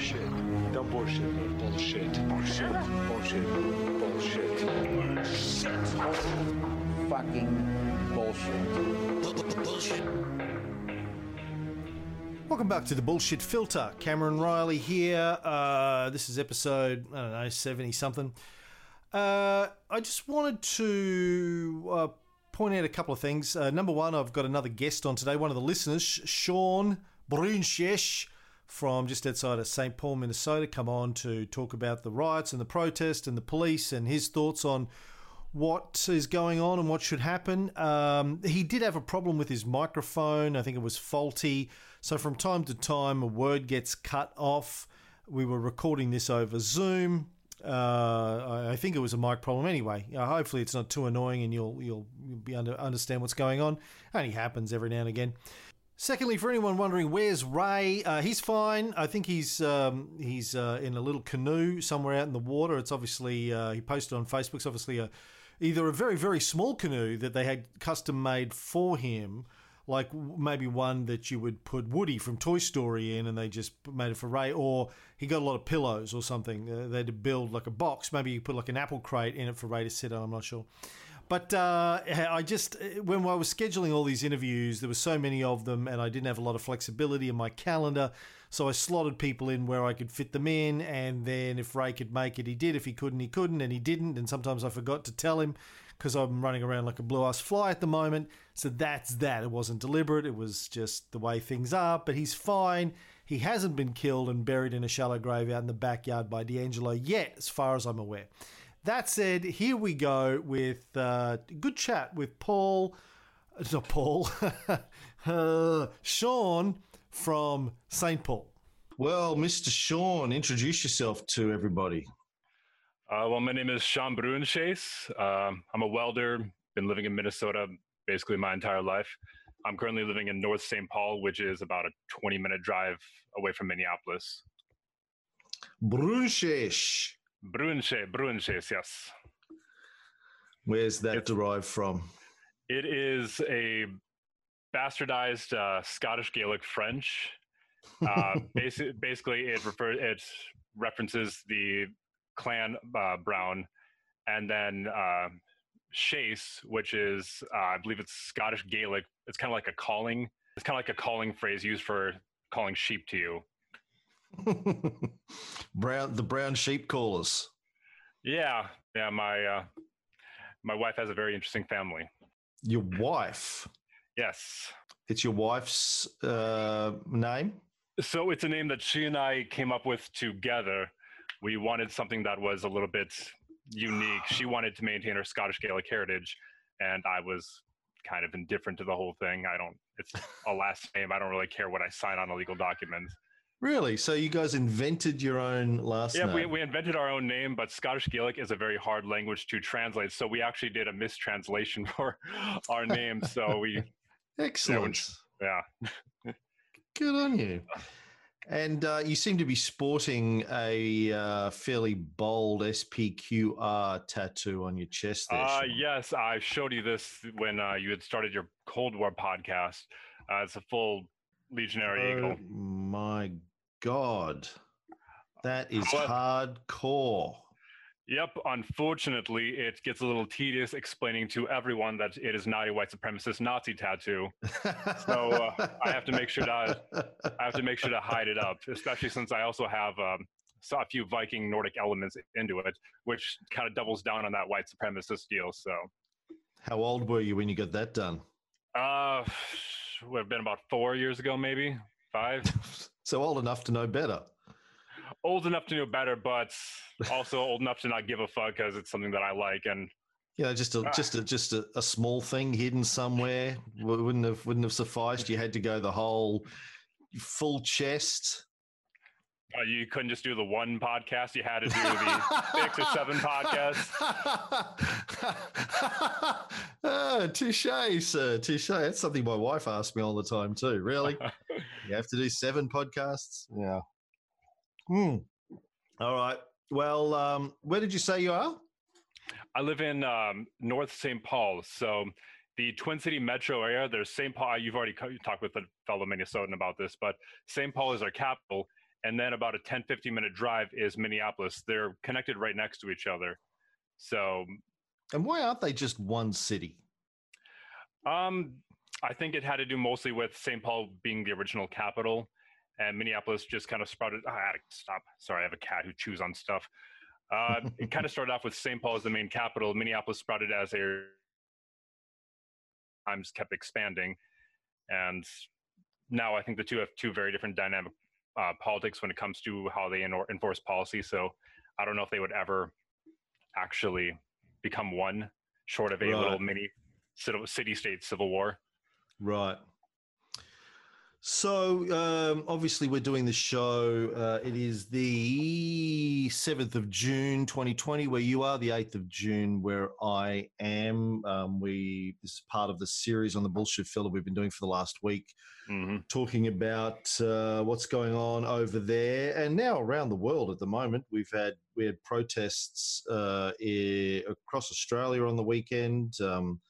Shit. Don't bullshit. Bullshit. Bullshit. Bullshit. Bullshit. Bullshit. Fucking bullshit. Bullshit. Welcome back to the Bullshit Filter. Cameron Riley here. Uh, this is episode, I don't know, 70 something. Uh, I just wanted to uh, point out a couple of things. Uh, number one, I've got another guest on today, one of the listeners, Sean Brunshesh from just outside of St. Paul, Minnesota, come on to talk about the riots and the protest and the police and his thoughts on what is going on and what should happen. Um, he did have a problem with his microphone. I think it was faulty. So from time to time, a word gets cut off. We were recording this over Zoom. Uh, I think it was a mic problem anyway. Hopefully, it's not too annoying, and you'll you'll, you'll be under understand what's going on. Only happens every now and again. Secondly, for anyone wondering, where's Ray? Uh, he's fine. I think he's um, he's uh, in a little canoe somewhere out in the water. It's obviously uh, he posted on Facebook. It's obviously a either a very very small canoe that they had custom made for him, like maybe one that you would put Woody from Toy Story in, and they just made it for Ray, or he got a lot of pillows or something. Uh, they had to build like a box. Maybe you put like an apple crate in it for Ray to sit on. I'm not sure. But uh, I just, when I was scheduling all these interviews, there were so many of them, and I didn't have a lot of flexibility in my calendar. So I slotted people in where I could fit them in, and then if Ray could make it, he did. If he couldn't, he couldn't, and he didn't. And sometimes I forgot to tell him because I'm running around like a blue ass fly at the moment. So that's that. It wasn't deliberate. It was just the way things are. But he's fine. He hasn't been killed and buried in a shallow grave out in the backyard by D'Angelo yet, as far as I'm aware. That said, here we go with uh, good chat with Paul, uh, not Paul, uh, Sean from St. Paul. Well, Mr. Sean, introduce yourself to everybody. Uh, well, my name is Sean Brunshace. Um, I'm a welder, been living in Minnesota basically my entire life. I'm currently living in North St. Paul, which is about a 20 minute drive away from Minneapolis. Brunshesh. Brunshace, Brunshace, yes. Where's that It's- derived from? It is a bastardized uh, Scottish Gaelic French. Uh, basi- basically, it refer it references the clan uh, Brown, and then uh, Chase, which is uh, I believe it's Scottish Gaelic. It's kind of like a calling. It's kind of like a calling phrase used for calling sheep to you. brown, the brown sheep callers. Yeah, yeah. My uh, my wife has a very interesting family. Your wife. Yes. It's your wife's uh, name. So it's a name that she and I came up with together. We wanted something that was a little bit unique. She wanted to maintain her Scottish Gaelic heritage, and I was kind of indifferent to the whole thing. I don't. It's a last name. I don't really care what I sign on a legal document. Really? So you guys invented your own last Yeah, name? we, we invented our own name, but Scottish Gaelic is a very hard language to translate. So we actually did a mistranslation for our name. So we, Excellent. yeah. Good on you. And uh, you seem to be sporting a uh, fairly bold SPQR tattoo on your chest there. Uh, yes, I showed you this when uh, you had started your Cold War podcast. Uh, it's a full Legionary Oh Eagle. my God. That is What? hardcore. Yep. Unfortunately, it gets a little tedious explaining to everyone that it is not a white supremacist Nazi tattoo. So, uh, I have to make sure to- I have to make sure to hide it up, especially since I also have um, a few Viking Nordic elements into it, which kind of doubles down on that white supremacist deal. So, How old were you when you got that done? uh, would have been about four years ago, maybe five. So old enough to know better. old enough to know better, but also old enough to not give a fuck because it's something that I like. And You know, just a Ah. just a just a, a small thing hidden somewhere wouldn't have wouldn't have sufficed. You had to go the whole full chest. Uh, you couldn't just do the one podcast; you had to do the six or seven podcasts. ah, touche, sir. Touche. That's something my wife asks me all the time too. Really? You have to do seven podcasts? Yeah. Hmm. All right. Well, um, where did you say you are? I live in um, North St. Paul, so the Twin City metro area. There's St. Paul. You've already co- talked with a fellow Minnesotan about this, but St. Paul is our capital, and then about a 10 15 minute drive is minneapolis. They're connected right next to each other. So And why aren't they just one city? um, i think it had to do mostly with st paul being the original capital and minneapolis just kind of sprouted oh, i had to stop. Sorry i have a cat who chews on stuff. Uh, it kind of started off with st paul as the main capital. Minneapolis sprouted as a times kept expanding and now i think the two have two very different dynamic uh, politics when it comes to how they enforce policy. So I don't know if they would ever actually become one, short of a Right. little mini city state civil war. Right. So um, obviously we're doing the show. Uh, it is the seventh of June, 2020, where you are. The eighth of June, where I am. Um, we this is part of the series on the bullshit filter we've been doing for the last week, hmm talking about uh, what's going on over there and now around the world. At the moment, we've had we had protests uh, across Australia on the weekend. Um,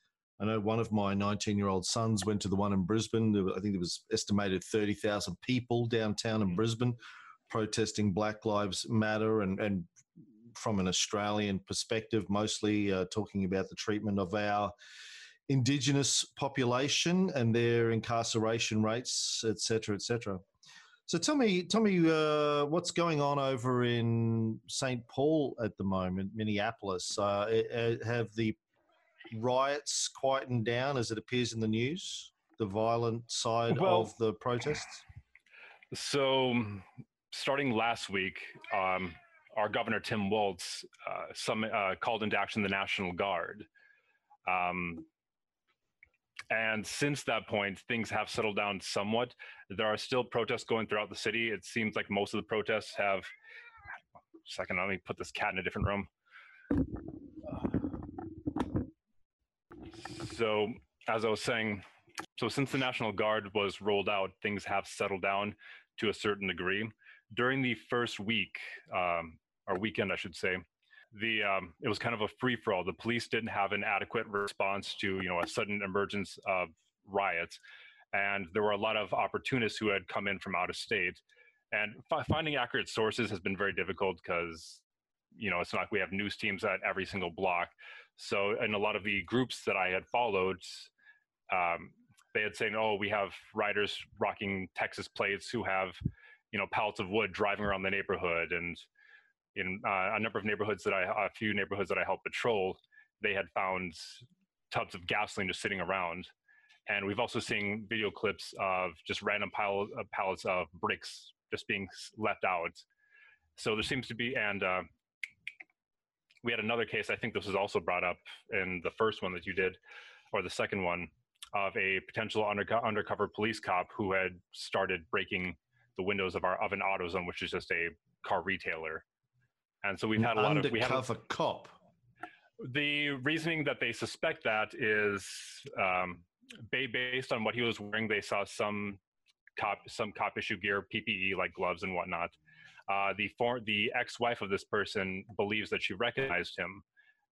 I know one of my 19 year old sons went to the one in Brisbane. I think there was estimated 30,000 people downtown in Mm. Brisbane protesting Black Lives Matter and, and from an Australian perspective, mostly uh, talking about the treatment of our indigenous population and their incarceration rates, et cetera, et cetera. So tell me, tell me uh, what's going on over in St. Paul at the moment, Minneapolis. Uh, eh, eh, have the riots quietened down as it appears in the news? The violent side Well- of the protests. So, starting last week, um, our governor Tim Walz uh, some, uh, called into action the National Guard. Um, and since that point, things have settled down somewhat. There are still protests going throughout the city. It seems like most of the protests have. Second, let me put this cat in a different room. So, as I was saying, so since the National Guard was rolled out, things have settled down to a certain degree. During the first week, um, or weekend, I should say, the um, it was kind of a free for all. The police didn't have an adequate response to you know a sudden emergence of riots, and there were a lot of opportunists who had come in from out of state. And fi- finding accurate sources has been very difficult because you know it's not like we have news teams at every single block. So in a lot of the groups that I had followed, um, they had saying, "Oh, we have riders rocking Texas plates who have, you know, pallets of wood driving around the neighborhood." And in uh, a number of neighborhoods that I, a few neighborhoods that I helped patrol, they had found tubs of gasoline just sitting around. And we've also seen video clips of just random pile, uh, pallets of bricks just being left out. So there seems to be, and uh, we had another case. I think this was also brought up in the first one that you did, or the second one, of a potential underco- undercover police cop who had started breaking the windows of our of an AutoZone, which is just a car retailer. And so we've had a lot of we had a- cop. the reasoning that they suspect that is um, based on what he was wearing. They saw some cop some cop issue gear, PPE like gloves and whatnot. Uh, the for- the ex-wife of this person believes that she recognized him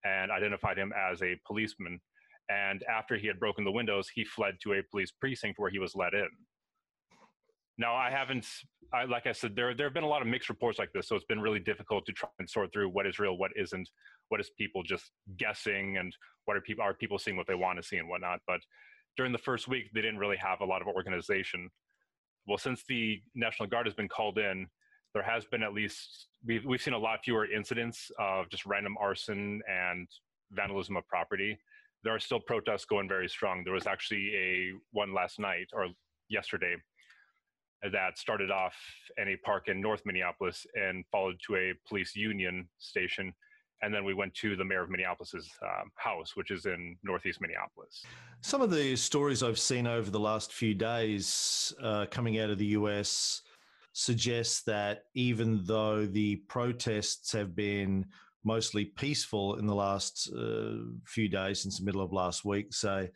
and identified him as a policeman. And after he had broken the windows, he fled to a police precinct where he was let in. Now, I haven't, I, like I said, there there have been a lot of mixed reports like this, so it's been really difficult to try and sort through what is real, what isn't, what is people just guessing, and what are people are people seeing what they want to see and whatnot. But during the first week, they didn't really have a lot of organization. Well, since the National Guard has been called in, there has been at least we've we've seen a lot fewer incidents of just random arson and vandalism of property. There are still protests going very strong. There was actually a one last night or yesterday that started off in a park in North Minneapolis and followed to a police union station. And then we went to the mayor of Minneapolis's um, house, which is in Northeast Minneapolis. Some of the stories I've seen over the last few days uh, coming out of the US suggest that even though the protests have been mostly peaceful in the last uh, few days since the middle of last week, say,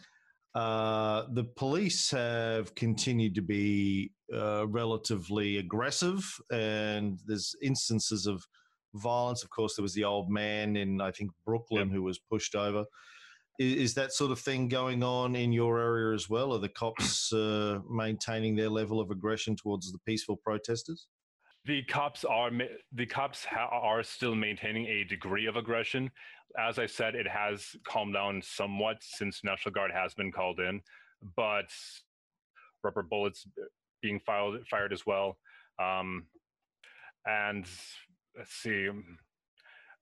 uh, the police have continued to be uh, relatively aggressive, and there's instances of violence. Of course, there was the old man in, I think, Brooklyn who was pushed over. Is that sort of thing going on in your area as well? Are the cops uh, maintaining their level of aggression towards the peaceful protesters? the cops are the cops ha- are still maintaining a degree of aggression. As I said, it has calmed down somewhat since National Guard has been called in, but rubber bullets being fired fired as well. Um, and let's see.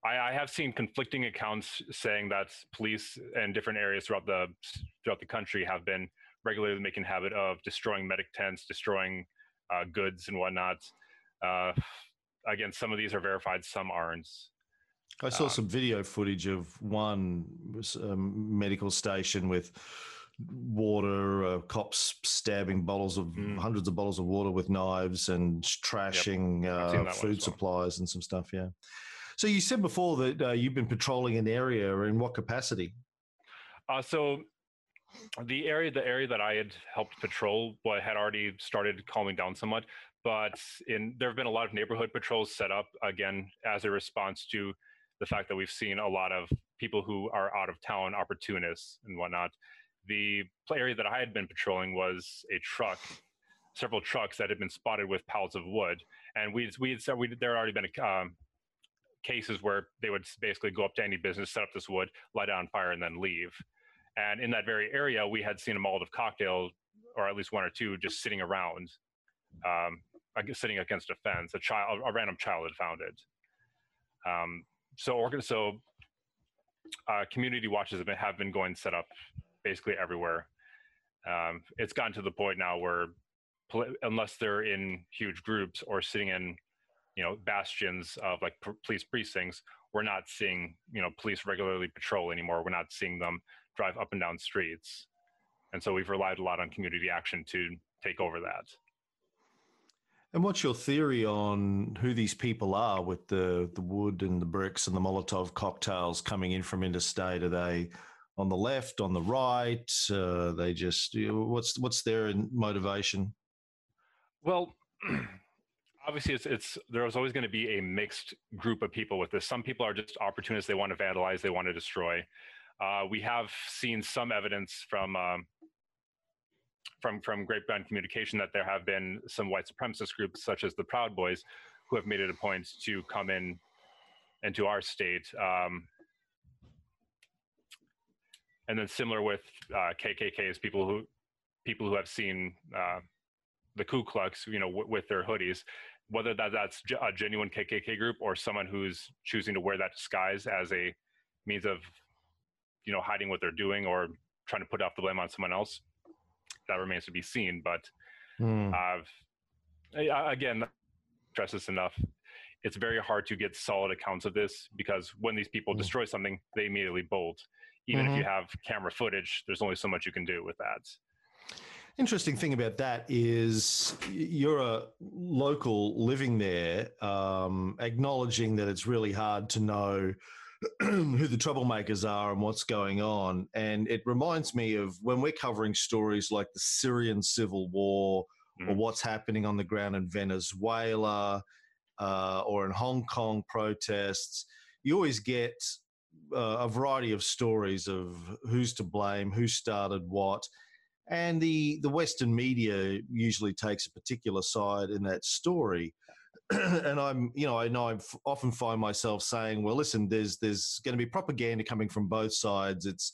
I, I have seen conflicting accounts saying that police in different areas throughout the throughout the country have been regularly making habit of destroying medic tents, destroying uh, goods and whatnot. Uh, again, some of these are verified, some aren't. I saw Um, some video footage of one um, medical station with water, uh, cops stabbing bottles of Mm. hundreds of bottles of water with knives and trashing seen uh, that one as food well. supplies and some stuff. Yeah. So you said before that uh, you've been patrolling an area. In what capacity? Uh, so the area, the area that I had helped patrol, what had already started calming down somewhat. But in there have been a lot of neighborhood patrols set up again as a response to the fact that we've seen a lot of people who are out of town, opportunists and whatnot. The area that I had been patrolling was a truck, several trucks that had been spotted with piles of wood, and we we had said we there had already been um, cases where they would basically go up to any business, set up this wood, light it on fire, and then leave. And in that very area, we had seen a Molotov cocktail, or at least one or two, just sitting around, um, sitting against a fence. A child, a random child had found it. Um, so, so uh, community watches have been, have been going set up basically everywhere. Um, it's gotten to the point now where, unless they're in huge groups or sitting in, you know, bastions of like p- police precincts, we're not seeing, you know, police regularly patrol anymore. We're not seeing them drive up and down streets. And so we've relied a lot on community action to take over that. And what's your theory on who these people are with the, the wood and the bricks and the Molotov cocktails coming in from interstate? Are they on the left, on the right? Uh, they just you know, what's what's their motivation? Well, obviously, it's it's there's always going to be a mixed group of people with this. Some people are just opportunists; they want to vandalize, they want to destroy. Uh, we have seen some evidence from um, from from grapevine communication that there have been some white supremacist groups, such as the Proud Boys, who have made it a point to come in into our state. Um, and then similar with uh, KKKs, people who people who have seen uh, the Ku Klux, you know, w- with their hoodies, whether that that's a genuine KKK group or someone who's choosing to wear that disguise as a means of, you know, hiding what they're doing or trying to put off the blame on someone else, that remains to be seen. But Hmm. uh, I- again, stress this enough. It's very hard to get solid accounts of this because when these people Mm. destroy something, they immediately bolt. Even if you have camera footage, there's only so much you can do with that. Interesting thing about that is you're a local living there, um, acknowledging that it's really hard to know who the troublemakers are and what's going on. And it reminds me of when we're covering stories like the Syrian civil war or Mhm. what's happening on the ground in Venezuela uh, or in Hong Kong protests. You always get uh, a variety of stories of who's to blame, who started what and the the western media usually takes a particular side in that story. And i'm you know i know i often find myself saying well listen there's there's going to be propaganda coming from both sides. It's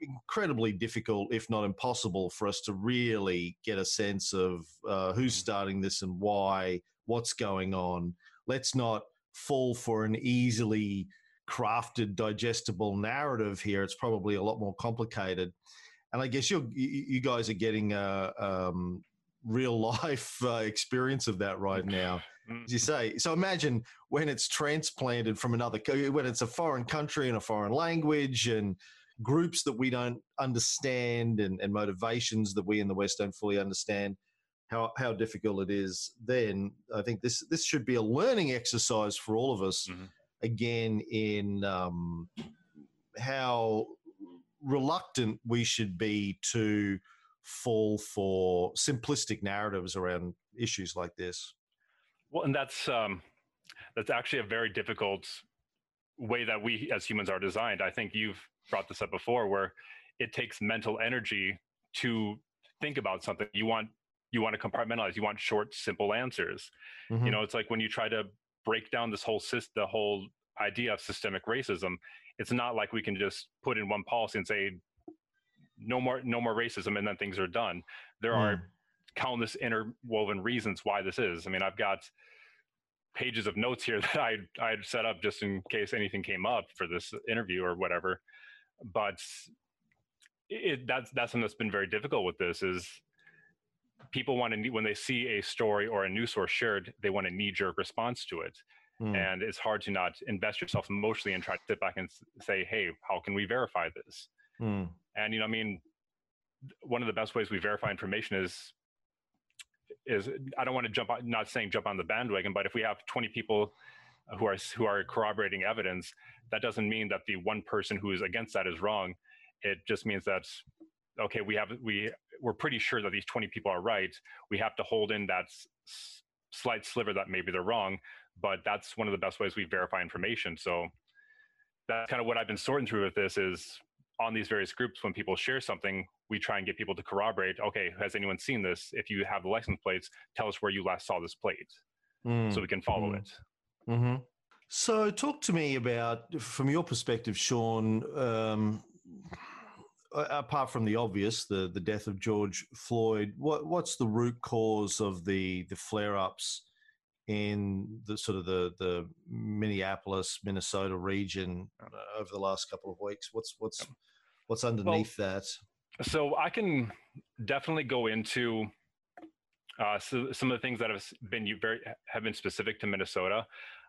incredibly difficult if not impossible for us to really get a sense of uh, who's starting this and why what's going on. Let's not fall for an easily crafted digestible narrative here. It's probably a lot more complicated and I guess you you guys are getting a um, real life uh, experience of that right now, Mm. as you say. So imagine when it's transplanted from another, when it's a foreign country and a foreign language and groups that we don't understand and, and motivations that we in the West don't fully understand. How, how difficult it is then i think this this should be a learning exercise for all of us Mhm. again in um, how reluctant we should be to fall for simplistic narratives around issues like this. Well, and that's um, that's actually a very difficult way that we as humans are designed. I think you've brought this up before, where it takes mental energy to think about something. You want you want to compartmentalize. You want short, simple answers. Mhm. You know, it's like when you try to break down this whole sys- the whole idea of systemic racism. It's not like we can just put in one policy and say no more no more racism and then things are done. There Mm. are countless interwoven reasons why this is. I mean, I've got pages of notes here that I I set up just in case anything came up for this interview or whatever. But it that's that's something that's been very difficult with this is people want to when they see a story or a news source shared, they want a knee jerk response to it. Mm. And it's hard to not invest yourself emotionally and try to sit back and say, hey, how can we verify this? Mm. And you know, I mean, one of the best ways we verify information is is I don't want to jump on, not saying jump on the bandwagon, but if we have 20 people who are who are corroborating evidence, that doesn't mean that the one person who is against that is wrong. It just means that okay, we have we we're pretty sure that these 20 people are right. We have to hold in that s- slight sliver that maybe they're wrong, but that's one of the best ways we verify information. So that's kind of what I've been sorting through with this is on these various groups when people share something we try and get people to corroborate okay has anyone seen this if you have the license plates tell us where you last saw this plate Mm. so we can follow Mm. it hmm So, talk to me about, from your perspective, Sean. Um, apart from the obvious, the the death of George Floyd, what what's the root cause of the the flare ups in the sort of the the Minneapolis, Minnesota region uh, over the last couple of weeks? What's what's what's underneath that? so i can definitely go into uh, so some of the things that have been you very have been specific to minnesota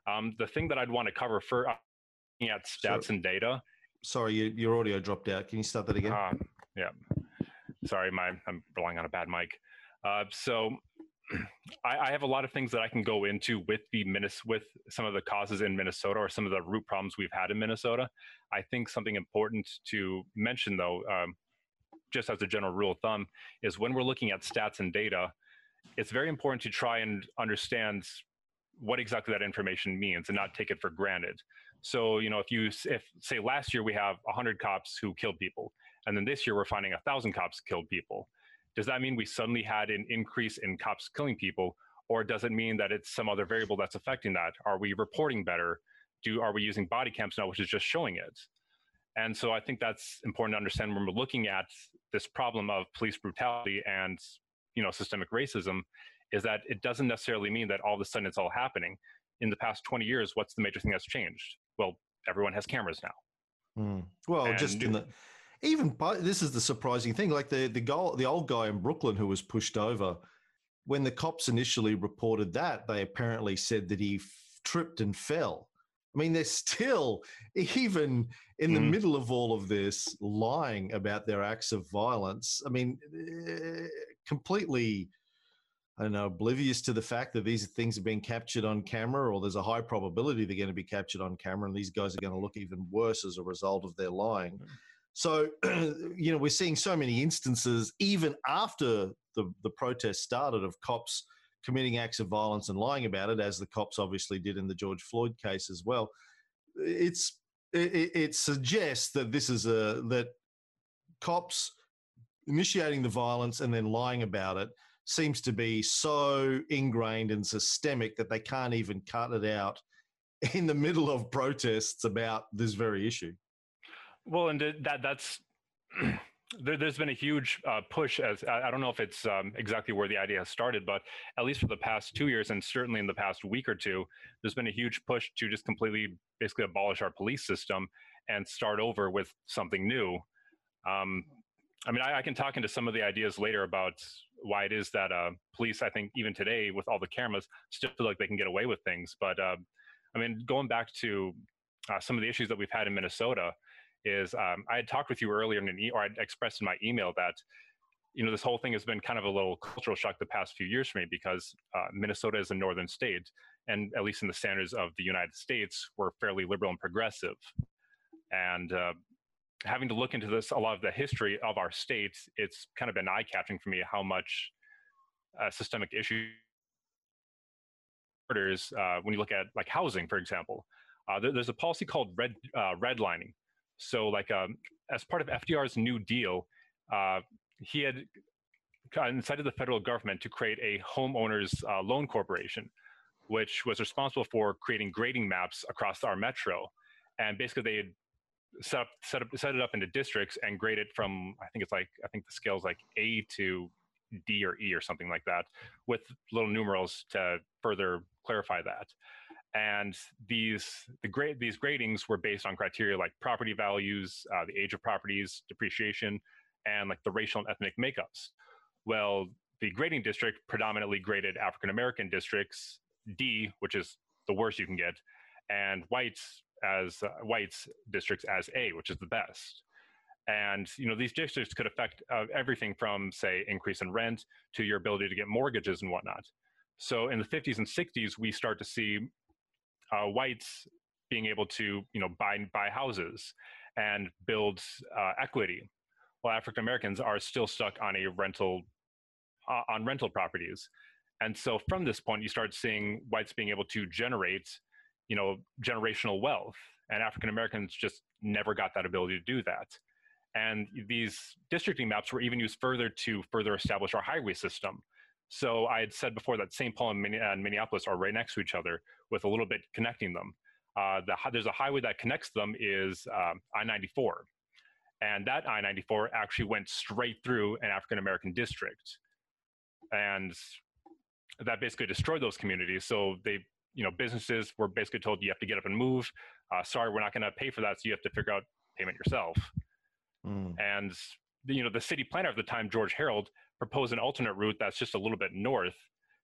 um, the thing that i'd want to cover for uh, looking at stats and data Sorry, you, your audio dropped out. Can you start that again? Uh, yeah. Sorry, my I'm relying on a bad mic. Uh, so I, I have a lot of things that I can go into with the Minnes with some of the causes in Minnesota or some of the root problems we've had in Minnesota. I think something important to mention though, um, just as a general rule of thumb, is when we're looking at stats and data, it's very important to try and understand what exactly that information means and not take it for granted. So, you know, if you if say last year we have 100 cops who killed people, and then this year we're finding 1,000 cops killed people, does that mean we suddenly had an increase in cops killing people, or does it mean that it's some other variable that's affecting that? Are we reporting better? Do are we using body cams now, which is just showing it? And so I think that's important to understand when we're looking at this problem of police brutality and you know systemic racism, is that it doesn't necessarily mean that all of a sudden it's all happening. In the past 20 years, what's the major thing that's changed? Well, everyone has cameras now. Mm. Well, just in the even this is the surprising thing. Like the the goal, the old guy in Brooklyn who was pushed over. When the cops initially reported that, they apparently said that he f- tripped and fell. I mean, they're still even in the Mhm. middle of all of this lying about their acts of violence. I mean, eh, completely. I don't know, oblivious to the fact that these things are being captured on camera, or there's a high probability they're going to be captured on camera, and these guys are going to look even worse as a result of their lying. So, you know, we're seeing so many instances, even after the, the protest started, of cops committing acts of violence and lying about it, as the cops obviously did in the George Floyd case as well. It's it, it- suggests that this is a that cops initiating the violence and then lying about it seems to be so ingrained and systemic that they can't even cut it out in the middle of protests about this very issue. Well, and that that's there, there's been a huge uh, push as I, I don't know if it's um, exactly where the idea has started, but at least for the past two years and certainly in the past week or two, there's been a huge push to just completely basically abolish our police system and start over with something new. Um, I mean, I, I can talk into some of the ideas later about why it is that uh, police, I think, even today with all the cameras, still feel like they can get away with things. But uh, I mean, going back to uh, some of the issues that we've had in Minnesota, is um, I had talked with you earlier in an e- or I'd expressed in my email that you know this whole thing has been kind of a little cultural shock the past few years for me because uh, Minnesota is a northern state, and at least in the standards of the United States, we're fairly liberal and progressive, and uh, having to look into this a lot of the history of our state, it's kind of been eye catching for me how much uh, systemic issues uh, when you look at like housing, for example. Uh, there, there's a policy called red uh, redlining. So, like, um, as part of FDR's New Deal, uh, he had incited the federal government to create a homeowners uh, loan corporation, which was responsible for creating grading maps across our metro. And basically, they had set up, set up set it up into districts and grade it from I think it's like I think the scale is like A to D or E or something like that, with little numerals to further clarify that. And these the grade these gradings were based on criteria like property values, uh, the age of properties, depreciation, and like the racial and ethnic makeups. Well, the grading district predominantly graded African American districts D, which is the worst you can get, and whites as uh, whites districts as A, which is the best. And you know these districts could affect uh, everything from say increase in rent to your ability to get mortgages and whatnot. So in the 50s and 60s, we start to see uh, whites being able to you know buy buy houses and build uh, equity, while African Americans are still stuck on a rental uh, on rental properties. And so from this point, you start seeing whites being able to generate you know generational wealth and african americans just never got that ability to do that and these districting maps were even used further to further establish our highway system so i had said before that st paul and minneapolis are right next to each other with a little bit connecting them uh, the, there's a highway that connects them is um, i-94 and that i-94 actually went straight through an african american district and that basically destroyed those communities so they you know, businesses were basically told you have to get up and move. Uh, sorry, we're not going to pay for that, so you have to figure out payment yourself. Mm. And you know, the city planner at the time, George Herrold, proposed an alternate route that's just a little bit north.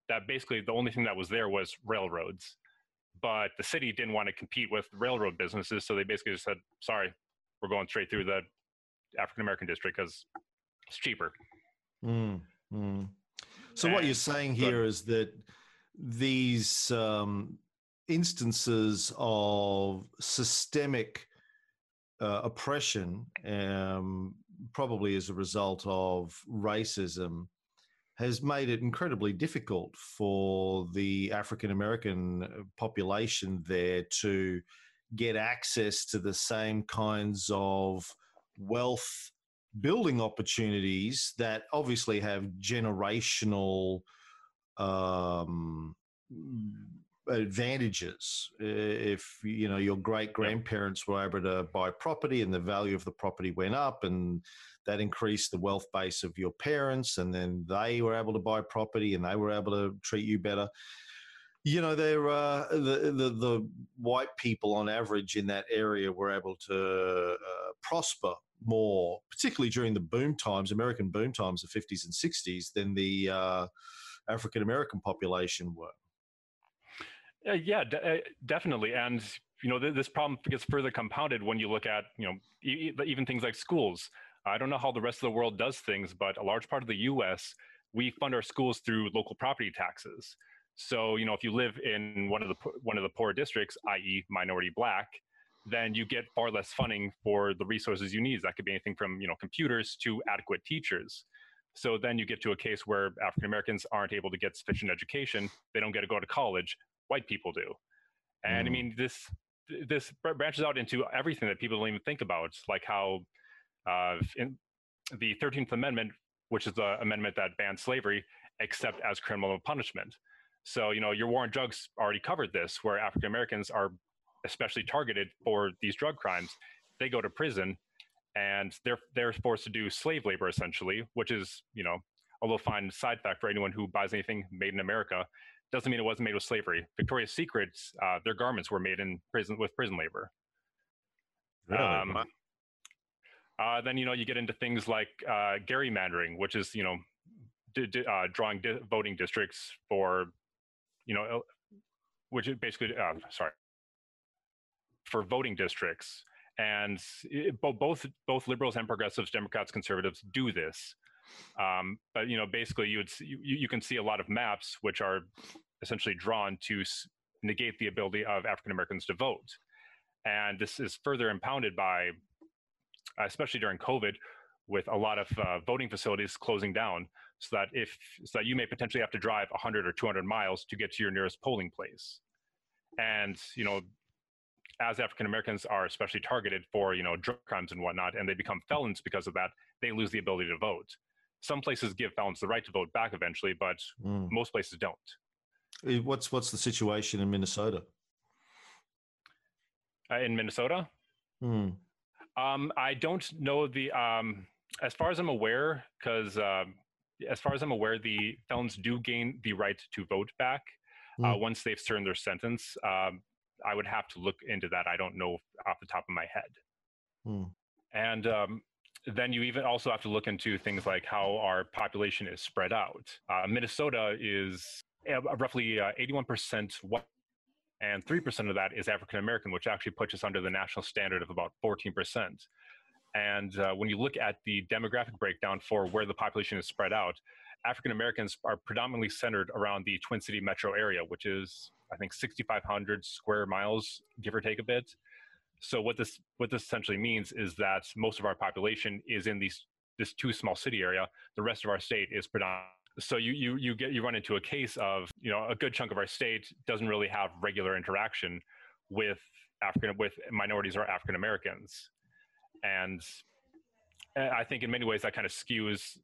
That basically the only thing that was there was railroads, but the city didn't want to compete with railroad businesses, so they basically just said, "Sorry, we're going straight through the African American district because it's cheaper." Mm. Mm. So and, what you're saying here is that these um, instances of systemic uh, oppression, um, probably as a result of racism, has made it incredibly difficult for the African American population there to get access to the same kinds of wealth building opportunities that obviously have generational um, advantages if you know your great grandparents were able to buy property and the value of the property went up and that increased the wealth base of your parents and then they were able to buy property and they were able to treat you better you know they're uh, the, the, the white people on average in that area were able to uh, prosper more particularly during the boom times american boom times the 50s and 60s than the uh, African American population were. Uh, yeah, de- uh, definitely. And you know, th- this problem gets further compounded when you look at you know e- even things like schools. I don't know how the rest of the world does things, but a large part of the U.S. we fund our schools through local property taxes. So you know, if you live in one of the one of the poor districts, i.e., minority black, then you get far less funding for the resources you need. That could be anything from you know computers to adequate teachers. So then you get to a case where African Americans aren't able to get sufficient education. They don't get to go to college. White people do. And mm. I mean, this this branches out into everything that people don't even think about, like how uh, in the 13th Amendment, which is the amendment that bans slavery, except as criminal punishment. So, you know, your war on drugs already covered this, where African Americans are especially targeted for these drug crimes. They go to prison and they're they're forced to do slave labor essentially, which is you know a little fine side fact for anyone who buys anything made in America. Doesn't mean it wasn't made with slavery. Victoria's Secrets, uh, their garments were made in prison with prison labor. Really? Um, uh, then you know you get into things like uh, gerrymandering, which is you know d- d- uh, drawing di- voting districts for you know which is basically uh, sorry for voting districts and it, both both liberals and progressives, Democrats, conservatives do this. Um, but you know, basically, you would see, you, you can see a lot of maps which are essentially drawn to negate the ability of African Americans to vote, and this is further impounded by, especially during COVID, with a lot of uh, voting facilities closing down, so that if so that you may potentially have to drive 100 or 200 miles to get to your nearest polling place, and you know as African Americans are especially targeted for you know drug crimes and whatnot, and they become felons because of that, they lose the ability to vote. Some places give felons the right to vote back eventually, but Mm. most places don't. Eh, What's what's the situation in Minnesota? Uh, in Minnesota, Hmm. Um, I don't know the um, as far as I'm aware, because um, as far as I'm aware, the felons do gain the right to vote back uh, Mm. once they've served their sentence. Um, I would have to look into that. I don't know off the top of my head. Hmm. And um, then you even also have to look into things like how our population is spread out. Uh, Minnesota is uh, roughly uh, 81% white, and 3% of that is African American, which actually puts us under the national standard of about 14%. And uh, when you look at the demographic breakdown for where the population is spread out, African Americans are predominantly centered around the Twin City metro area, which is, I think, 6,500 square miles, give or take a bit. So what this what this essentially means is that most of our population is in these this two small city area. The rest of our state is predominant. So you you you get you run into a case of you know a good chunk of our state doesn't really have regular interaction with African with minorities or African Americans, and uh, I think in many ways that kind of skews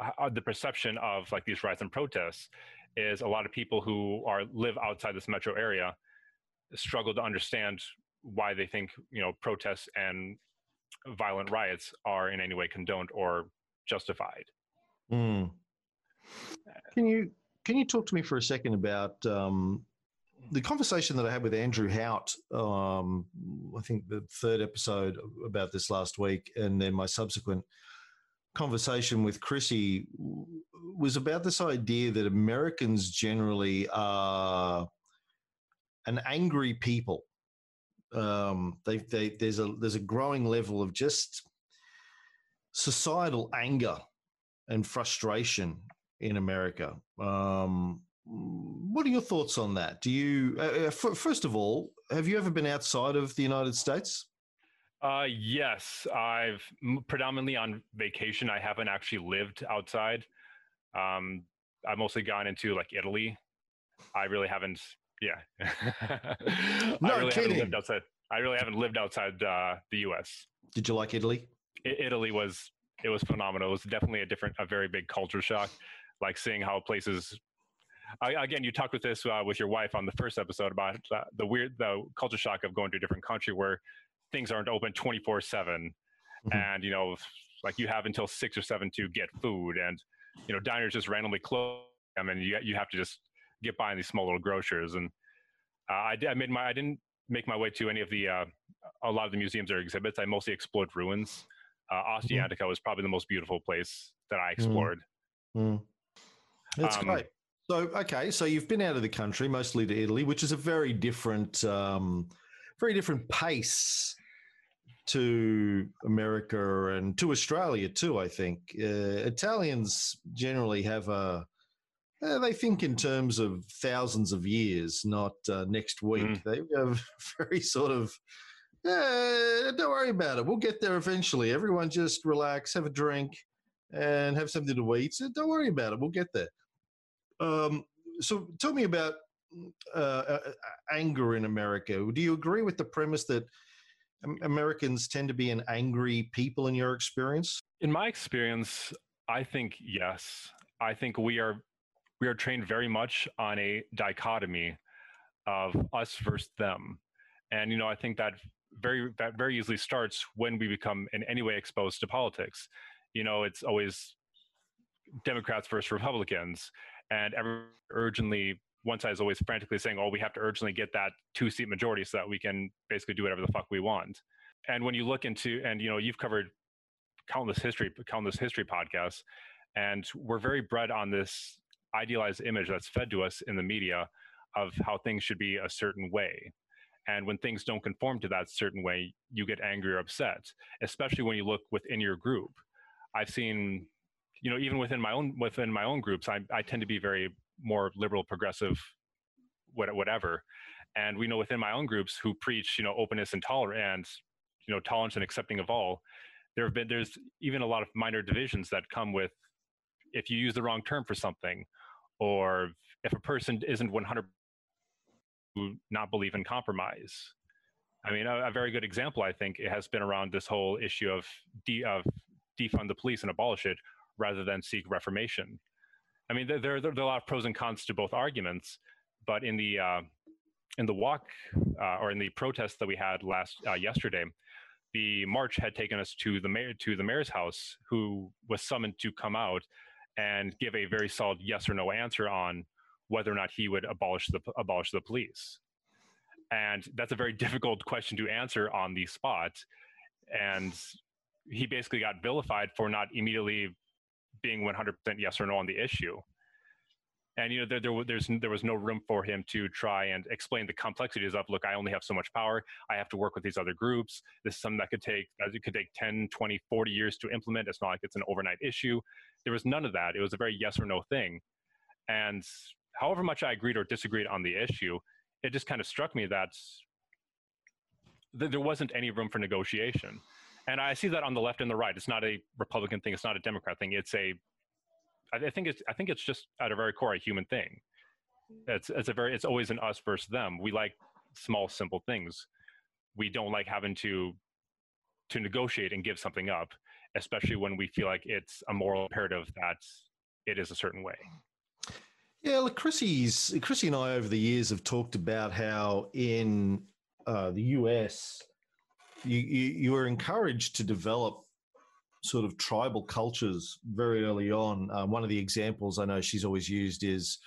uh, the perception of like these riots and protests is a lot of people who are live outside this metro area struggle to understand why they think you know protests and violent riots are in any way condoned or justified. Hmm. Can you can you talk to me for a second about um, the conversation that I had with Andrew Hout? Um, I think the third episode about this last week, and then my subsequent conversation with Chrissy was about this idea that Americans generally are an angry people. Um, they, they, there's a there's a growing level of just societal anger and frustration in America. Um, what are your thoughts on that? Do you, uh, uh, f- first of all, have you ever been outside of the United States? Uh, yes, I've predominantly on vacation. I haven't actually lived outside. Um, I've mostly gone into like Italy. I really haven't. Yeah, No I really kidding. haven't lived outside. I really haven't lived outside uh, the U.S. Did you like Italy? Italy was it was phenomenal. It was definitely a different, a very big culture shock. Like seeing how places. I, again, you talked with this uh, with your wife on the first episode about uh, the weird, the culture shock of going to a different country where things aren't open twenty four seven, Mhm. and you know, like you have until six or seven to get food, and you know, diners just randomly close. I mean, you you have to just get by in these small little grocers, and uh, I, did, I made my I didn't make my way to any of the uh, a lot of the museums or exhibits. I mostly explored ruins. Uh, Ostia Antica was probably the most beautiful place that I explored. Mm. That's Um, great. So, okay, so you've been out of the country, mostly to Italy, which is a very different, um, very different pace to America and to Australia too. I think uh, Italians generally have a. Uh, they think in terms of thousands of years, not uh, next week. Mm. They have very sort of. Eh, don't worry about it. We'll get there eventually. Everyone just relax, have a drink, and have something to eat. So don't worry about it. We'll get there. Um, so tell me about uh, uh, anger in America. Do you agree with the premise that Americans tend to be an angry people in your experience? In my experience, I think yes. I think we are we are trained very much on a dichotomy of us versus them, and you know I think that very that very easily starts when we become in any way exposed to politics. You know, it's always Democrats versus Republicans, and every urgently one side is always frantically saying, "Oh, we have to urgently get that two-seat majority so that we can basically do whatever the fuck we want." And when you look into, and you know, you've covered countless history, countless history podcasts, and we're very bred on this idealized image that's fed to us in the media of how things should be a certain way. And when things don't conform to that certain way, you get angry or upset, especially when you look within your group. I've seen, you know, even within my own within my own groups, I, I tend to be very more liberal, progressive, whatever. And we know within my own groups who preach, you know, openness and tolerance, you know, tolerance and accepting of all. There have been there's even a lot of minor divisions that come with if you use the wrong term for something, or if a person isn't 100 who not believe in compromise. I mean, a, a very good example, I think, it has been around this whole issue of de, of defund the police and abolish it, rather than seek reformation. I mean, there, there, there are a lot of pros and cons to both arguments, but in the uh, in the walk uh, or in the protest that we had last uh, yesterday, the march had taken us to the mayor to the mayor's house, who was summoned to come out and give a very solid yes or no answer on whether or not he would abolish the abolish the police. And that's a very difficult question to answer on the spot. And he basically got vilified for not immediately being 100% yes or no on the issue. And you know, there, there, there's, there was no room for him to try and explain the complexities of, look, I only have so much power. I have to work with these other groups. This is something that could take, as it could take 10, 20, 40 years to implement. It's not like it's an overnight issue. There was none of that. It was a very yes or no thing. And however much I agreed or disagreed on the issue, it just kind of struck me that there wasn't any room for negotiation. And I see that on the left and the right. It's not a Republican thing. It's not a Democrat thing. It's a, I think it's, I think it's just at a very core a human thing. It's, it's a very, it's always an us versus them. We like small, simple things. We don't like having to, to negotiate and give something up, especially when we feel like it's a moral imperative that it is a certain way. Yeah, look, Chrissy's Chrissy and I over the years have talked about how in uh, the US, you, you you were encouraged to develop sort of tribal cultures very early on. Uh, one of the examples I know she's always used is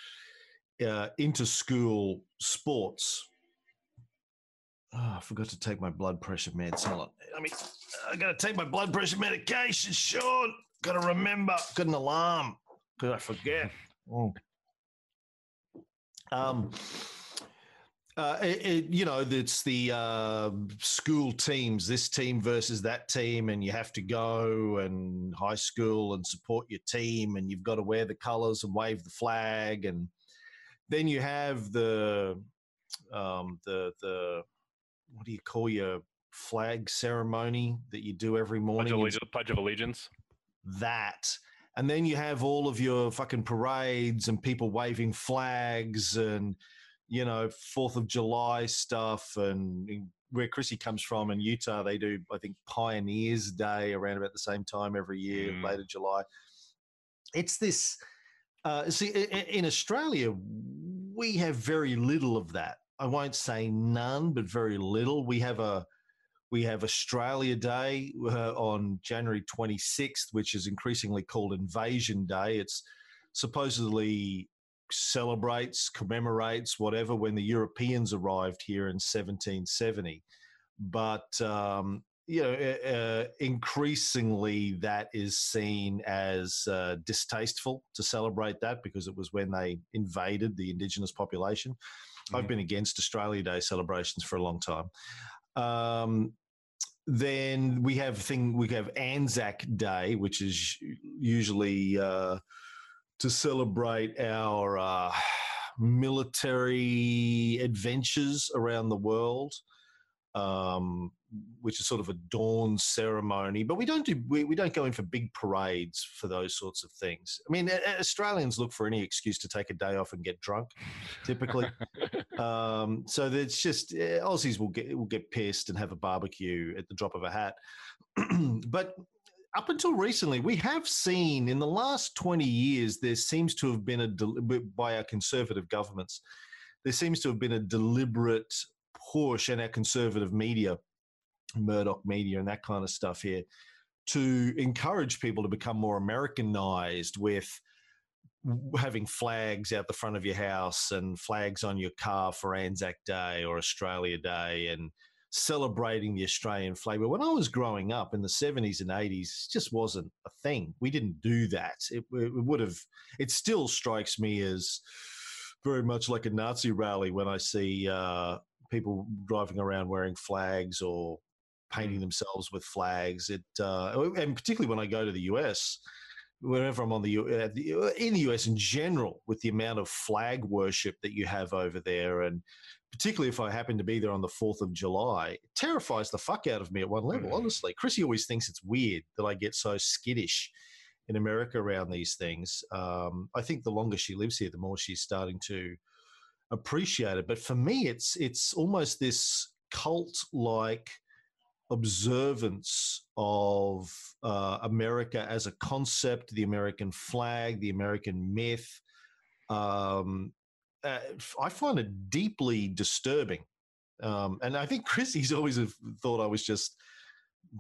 uh, inter-school sports. Oh, I forgot to take my blood pressure meds. Hold on. I mean, I got to take my blood pressure medication, Sean. Got to remember. Got an alarm because I forget. Oh. Um, uh, it, it, you know, it's the uh, school teams, this team versus that team, and you have to go and high school and support your team, and you've got to wear the colors and wave the flag, and then you have the um, the the what do you call your flag ceremony that you do every morning? Pledge of, Pledge of Allegiance. That and then you have all of your fucking parades and people waving flags and you know Fourth of July stuff and where Chrissy comes from in Utah, they do I think Pioneers Day around about the same time every year, mm. later July. It's this. Uh, see, in Australia, we have very little of that. I won't say none, but very little. We have a we have Australia Day uh, on January 26th, which is increasingly called Invasion Day. It's supposedly celebrates, commemorates, whatever, when the Europeans arrived here in 1770. But, um, you know, uh, increasingly that is seen as uh, distasteful to celebrate that because it was when they invaded the indigenous population. Mm-hmm. I've been against Australia Day celebrations for a long time. Um, then we have thing we have Anzac Day, which is usually uh, to celebrate our uh, military adventures around the world. Um, which is sort of a dawn ceremony. But we don't do we, we don't go in for big parades for those sorts of things. I mean, Australians look for any excuse to take a day off and get drunk, typically. um, so it's just uh, Aussies will get will get pissed and have a barbecue at the drop of a hat. but up until recently, we have seen in the last 20 years, there seems to have been a, by our conservative governments, there seems to have been a deliberate push in our conservative media Murdoch media and that kind of stuff here to encourage people to become more Americanized with having flags out the front of your house and flags on your car for Anzac Day or Australia Day and celebrating the Australian flag. But when I was growing up in the 70s and 80s, it just wasn't a thing. We didn't do that. It, it would have, it still strikes me as very much like a Nazi rally when I see uh, people driving around wearing flags or painting themselves with flags. It uh, and particularly when I go to the US, whenever I'm on the in the US in general, with the amount of flag worship that you have over there, and particularly if I happen to be there on the Fourth of July, terrifies the fuck out of me at one level. Mm. Honestly, Chrissy always thinks it's weird that I get so skittish in America around these things. Um, I think the longer she lives here, the more she's starting to appreciate it. But for me, it's it's almost this cult like observance of uh, America as a concept, the American flag, the American myth. Um, uh, I find it deeply disturbing. Um, and I think Chrissy's always thought I was just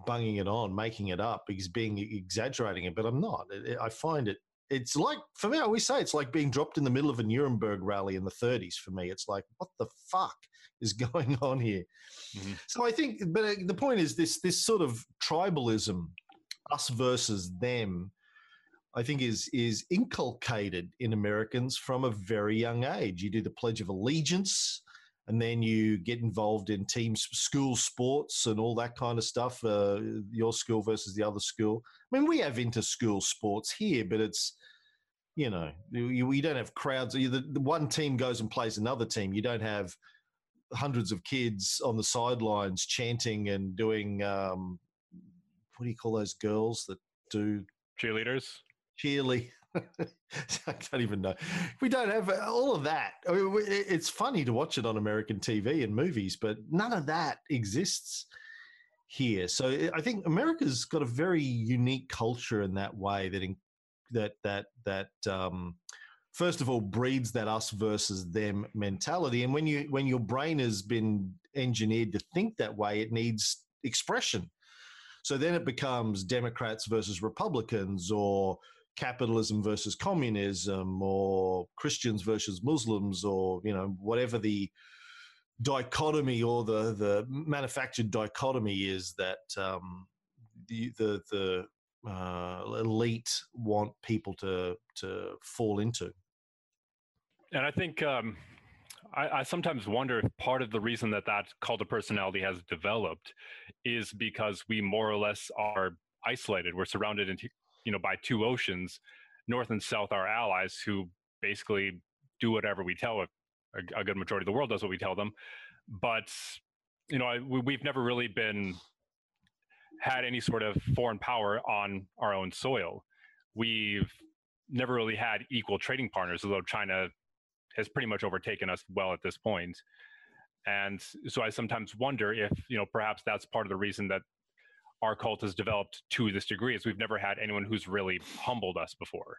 bunging it on, making it up, because being exaggerating it, but I'm not. I find it. It's like for me, I always say it's like being dropped in the middle of a Nuremberg rally in the 30s. For me, it's like what the fuck is going on here? Mm-hmm. So I think, but uh, the point is this: this sort of tribalism, us versus them. I think is is inculcated in Americans from a very young age. You do the Pledge of Allegiance and then you get involved in team school sports and all that kind of stuff. Uh, your school versus the other school. I mean, we have inter-school sports here, but it's you know you, you don't have crowds. The, the one team goes and plays another team. You don't have hundreds of kids on the sidelines chanting and doing um, what do you call those girls that do cheerleaders? Cheerlead. I don't even know. We don't have all of that. I mean, it's funny to watch it on American TV and movies, but none of that exists here. So I think America's got a very unique culture in that way that in, that that that um, first of all breeds that us versus them mentality. And when you when your brain has been engineered to think that way, it needs expression. So then it becomes Democrats versus Republicans or capitalism versus communism or Christians versus Muslims or you know whatever the dichotomy or the the manufactured dichotomy is that um, the the the uh, elite want people to to fall into. And I think um, I, I, sometimes wonder if part of the reason that that cult of personality has developed is because we more or less are isolated. We're surrounded you know by two oceans north and south are allies who basically do whatever we tell a, a good majority of the world does what we tell them. But you know I, we, have never really been had any sort of foreign power on our own soil. We've never really had equal trading partners although china has pretty much overtaken us well at this point. And so i sometimes wonder if you know perhaps that's part of the reason that our cult has developed to this degree is we've never had anyone who's really humbled us before.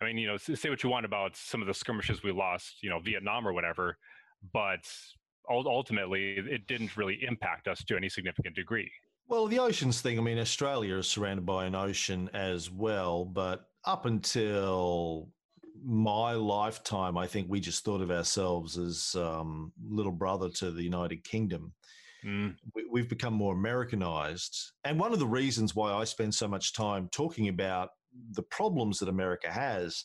I mean, you know, say what you want about some of the skirmishes we lost, you know, Vietnam or whatever, but ultimately it didn't really impact us to any significant degree. Well, the oceans thing, I mean, Australia is surrounded by an ocean as well, but up until my lifetime, I think we just thought of ourselves as um, little brother to the United Kingdom. Mm. We, have become more Americanized. And one of the reasons why I spend so much time talking about the problems that America has,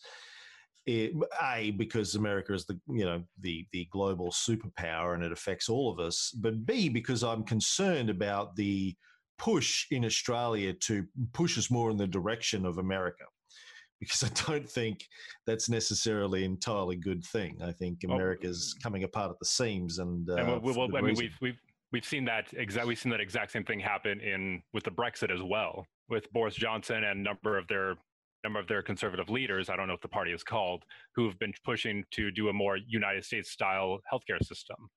it, a because America is the you know the the global superpower and it affects all of us, but b because I'm concerned about the push in Australia to push us more in the direction of America because I don't think that's necessarily an entirely good thing. I think America's oh, coming apart at the seams, and, uh, and well, well I mean, we've we've we've seen that exact we've seen that exact same thing happen in with the Brexit as well, with Boris Johnson and a number of their number of their conservative leaders. I don't know what the party is called, who have been pushing to do a more United States style healthcare system.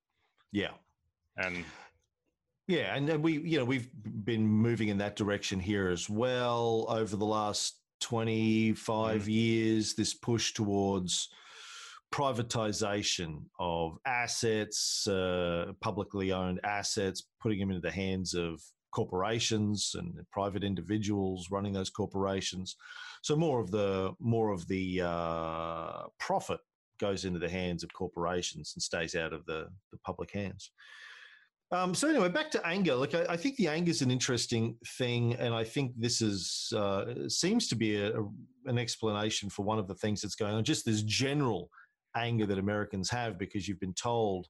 Yeah, and yeah, and we you know we've been moving in that direction here as well over the last 25 mm. years. This push towards privatization of assets, uh, publicly owned assets, putting them into the hands of corporations and private individuals running those corporations. So more of the more of the uh, profit goes into the hands of corporations and stays out of the, the public hands. Um, so anyway, back to anger. Like I, I, think the anger is an interesting thing, and I think this is uh, seems to be a, a, an explanation for one of the things that's going on. Just this general anger that Americans have because you've been told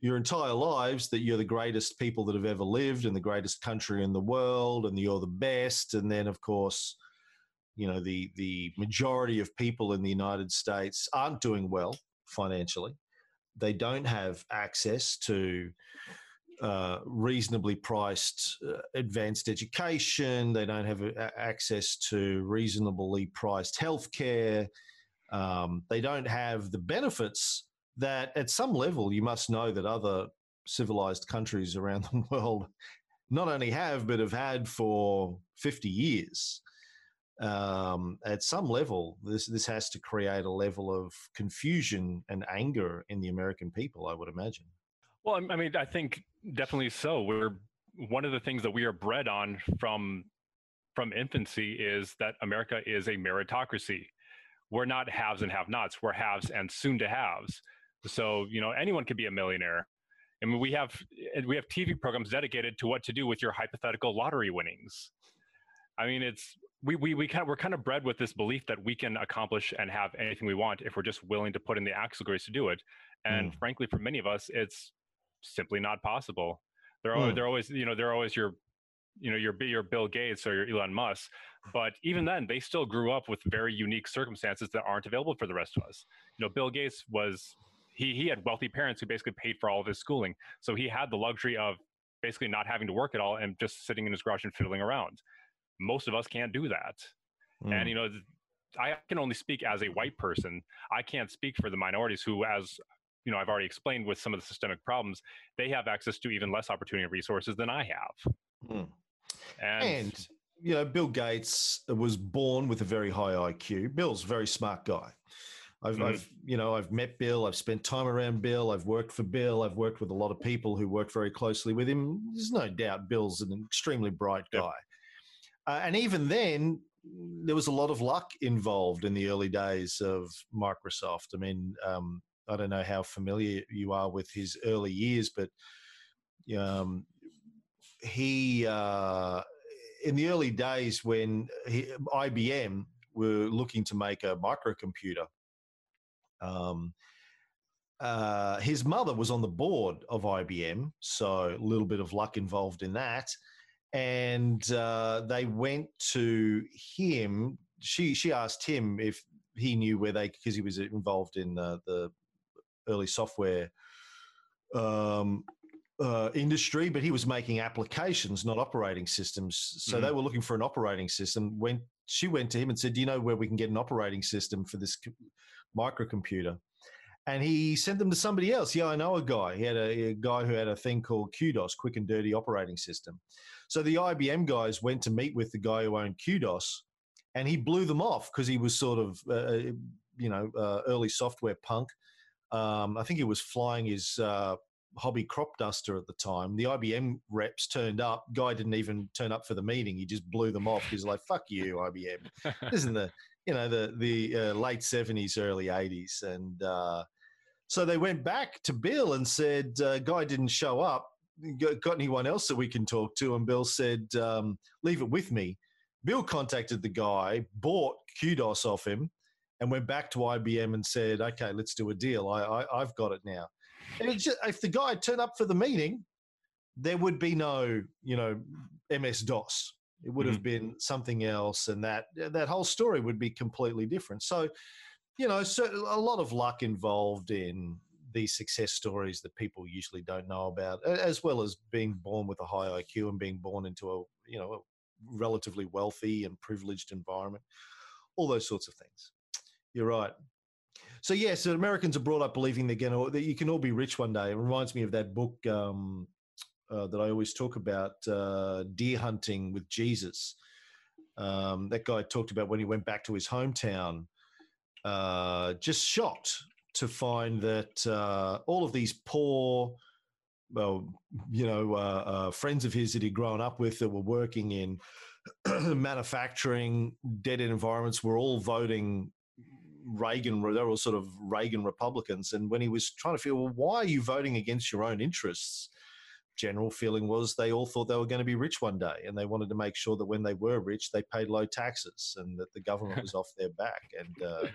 your entire lives that you're the greatest people that have ever lived and the greatest country in the world and you're the best. And then of course you know the the majority of people in the United States aren't doing well financially. They don't have access to uh, reasonably priced uh, advanced education. They don't have access to reasonably priced healthcare um, they don't have the benefits that, at some level, you must know that other civilized countries around the world not only have, but have had for 50 years. Um, at some level, this this has to create a level of confusion and anger in the American people. I would imagine. Well, I mean, I think definitely so. We're one of the things that we are bred on from from infancy is that America is a meritocracy. We're not haves and have-nots. We're haves and soon to haves. So you know, anyone could be a millionaire. I mean, we have we have TV programs dedicated to what to do with your hypothetical lottery winnings. I mean, it's we we we kind of, we're kind of bred with this belief that we can accomplish and have anything we want if we're just willing to put in the axle grease to do it. And mm. frankly, for many of us, it's simply not possible. They're always, mm. they're always you know they're always your you know your your Bill Gates or your Elon Musk, but even then they still grew up with very unique circumstances that aren't available for the rest of us. You know, Bill Gates was he he had wealthy parents who basically paid for all of his schooling, so he had the luxury of basically not having to work at all and just sitting in his garage and fiddling around. Most of us can't do that, mm. and you know. I can only speak as a white person. I can't speak for the minorities who, as you know, I've already explained with some of the systemic problems, they have access to even less opportunity and resources than I have. Mm. And, and, you know, Bill Gates was born with a very high IQ. Bill's a very smart guy. I've, mm. I've, you know, I've met Bill. I've spent time around Bill. I've worked for Bill. I've worked with a lot of people who work very closely with him. There's no doubt Bill's an extremely bright guy. Yep. Uh, and even then, there was a lot of luck involved in the early days of Microsoft. I mean, um, I don't know how familiar you are with his early years, but um, he uh, in the early days when he, IBM were looking to make a microcomputer. Um, uh, his mother was on the board of IBM, so a little bit of luck involved in that. And uh, they went to him. She she asked him if he knew where they because he was involved in uh, the early software um, uh, industry, but he was making applications, not operating systems. So mm-hmm. they were looking for an operating system. When she went to him and said, "Do you know where we can get an operating system for this microcomputer?" And he sent them to somebody else. Yeah, I know a guy. He had a, a guy who had a thing called QDOS, Quick and Dirty Operating System. So the IBM guys went to meet with the guy who owned QDOS, and he blew them off because he was sort of, uh, uh, you know, uh, early software punk. Um, I think he was flying his uh, hobby crop duster at the time. The IBM reps turned up. Guy didn't even turn up for the meeting. He just blew them off. He's like, "Fuck you, IBM." this is the you know the the uh, late seventies, early eighties, and uh, so they went back to Bill and said, uh, "Guy didn't show up. Got anyone else that we can talk to?" And Bill said, um, "Leave it with me." Bill contacted the guy, bought QDOS off him, and went back to IBM and said, "Okay, let's do a deal. I, I I've got it now." Just, if the guy turned up for the meeting, there would be no, you know, MS DOS. It would mm-hmm. have been something else, and that that whole story would be completely different. So, you know, so a lot of luck involved in these success stories that people usually don't know about, as well as being born with a high IQ and being born into a you know a relatively wealthy and privileged environment. All those sorts of things. You're right. So yeah, so Americans are brought up believing they're going to that you can all be rich one day. It reminds me of that book um, uh, that I always talk about, uh, Deer Hunting with Jesus. Um, that guy talked about when he went back to his hometown, uh, just shocked to find that uh, all of these poor, well, you know, uh, uh, friends of his that he'd grown up with that were working in manufacturing, dead end environments were all voting Reagan, they were all sort of Reagan Republicans. And when he was trying to feel, well, why are you voting against your own interests? General feeling was they all thought they were going to be rich one day, and they wanted to make sure that when they were rich, they paid low taxes and that the government was off their back. And uh,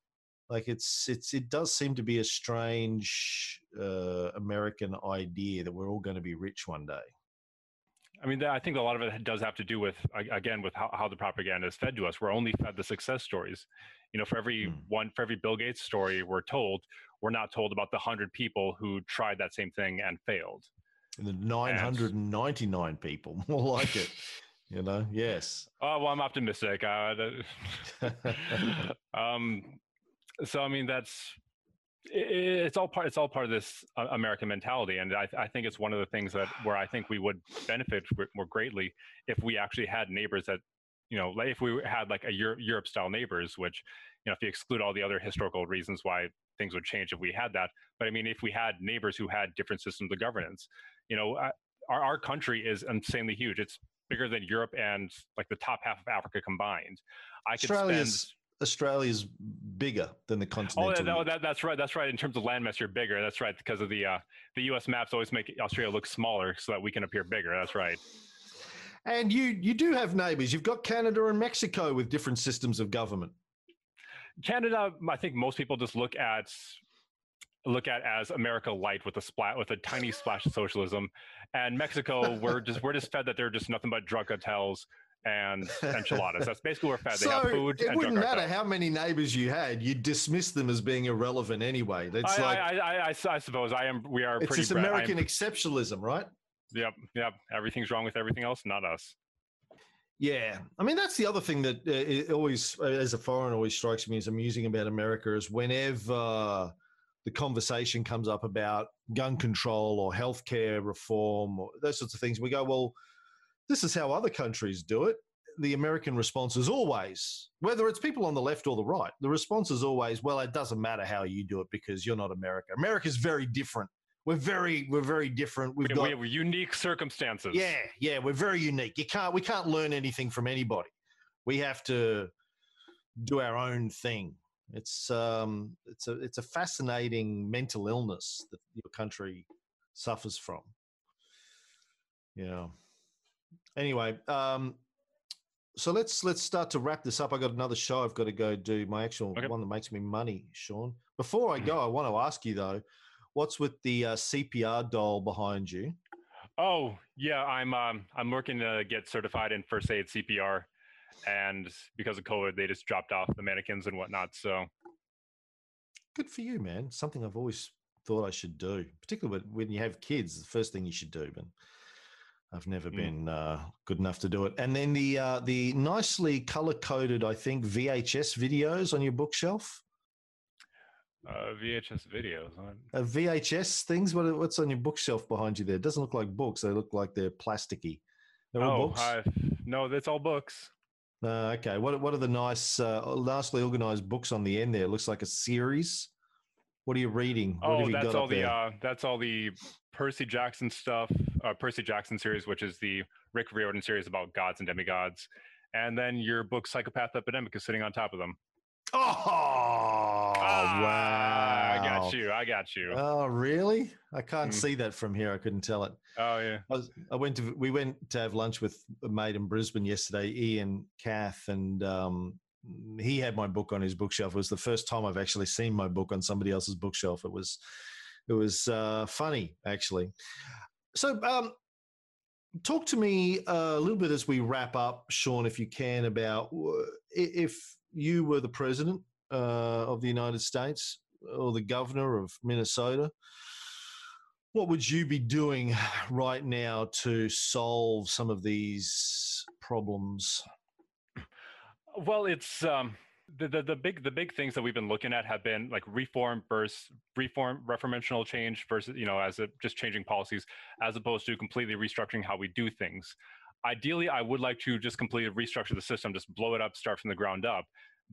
like it's it's it does seem to be a strange uh, American idea that we're all going to be rich one day. I mean, I think a lot of it does have to do with, again, with how, how the propaganda is fed to us. We're only fed the success stories. You know, for every mm. one, for every Bill Gates story we're told, we're not told about the hundred people who tried that same thing and failed. And the 999 and, people, more like it. you know, yes. Oh, well, I'm optimistic. Uh, um, so, I mean, that's, it's all part it's all part of this uh, american mentality and I, I think it's one of the things that where i think we would benefit more greatly if we actually had neighbors that you know like if we had like a europe style neighbors which you know if you exclude all the other historical reasons why things would change if we had that but i mean if we had neighbors who had different systems of governance you know our, our country is insanely huge it's bigger than europe and like the top half of africa combined i could Australia's, spend Australia's bigger than the continent. Oh, that, that, that's right. That's right. In terms of landmass, you're bigger. That's right. Because of the uh, the U.S. maps always make Australia look smaller so that we can appear bigger. That's right. And you you do have neighbours. You've got Canada and Mexico with different systems of government. Canada, I think most people just look at look at as America light with a splat with a tiny splash of socialism, and Mexico we're just we're just fed that they're just nothing but drug cartels and enchiladas. That's basically where we're fed. They so have food. It wouldn't matter how many neighbors you had; you dismiss them as being irrelevant anyway. That's I, like I, I, I, suppose I am. We are. It's this American exceptionalism, right? Yep, yep. Everything's wrong with everything else, not us. Yeah, I mean that's the other thing that uh, always, uh, as a foreigner, always strikes me as amusing about America is whenever the conversation comes up about gun control or healthcare reform or those sorts of things, we go, well this is how other countries do it. The American response is always, whether it's people on the left or the right, the response is always, well, it doesn't matter how you do it because you're not America. America's very different. We're very, we're very different. We've we, got we unique circumstances. Yeah, yeah, we're very unique. You can't, we can't learn anything from anybody. We have to do our own thing. It's um, it's a it's a fascinating mental illness that your country suffers from. Yeah. Anyway, um, so let's let's start to wrap this up. I got another show I've got to go do. My actual okay. one that makes me money, Sean. Before I go, I want to ask you though, what's with the uh, CPR doll behind you? Oh yeah, I'm um, I'm working to get certified in first aid CPR, and because of COVID, they just dropped off the mannequins and whatnot. So good for you, man. Something I've always thought I should do, particularly when you have kids. The first thing you should do, but I've never mm. been uh, good enough to do it. And then the uh, the nicely color coded, I think, VHS videos on your bookshelf. Uh, VHS videos. Uh, VHS things. What, what's on your bookshelf behind you there? It doesn't look like books. They look like they're plasticky. They're oh, books. I've, no, that's all books. Uh, okay. What what are the nice, uh, nicely organized books on the end there? It looks like a series. What are you reading? What oh, that's all the uh, that's all the Percy Jackson stuff. Uh, Percy Jackson series, which is the Rick Riordan series about gods and demigods, and then your book Psychopath Epidemic is sitting on top of them. Oh wow! I got you. I got you. Oh really? I can't mm. see that from here. I couldn't tell it. Oh yeah. I, was, I, went to we went to have lunch with a mate in Brisbane yesterday, Ian Kath, and um, he had my book on his bookshelf. It was the first time I've actually seen my book on somebody else's bookshelf. It was, it was uh, funny actually. So, um, talk to me a little bit as we wrap up, Sean, if you can, about if you were the president uh, of the United States or the governor of Minnesota. What would you be doing right now to solve some of these problems? Well, it's um, the, the, the big the big things that we've been looking at have been like reform versus reform reformational change versus you know as a, just changing policies as opposed to completely restructuring how we do things. Ideally, I would like to just completely restructure the system, just blow it up, start from the ground up.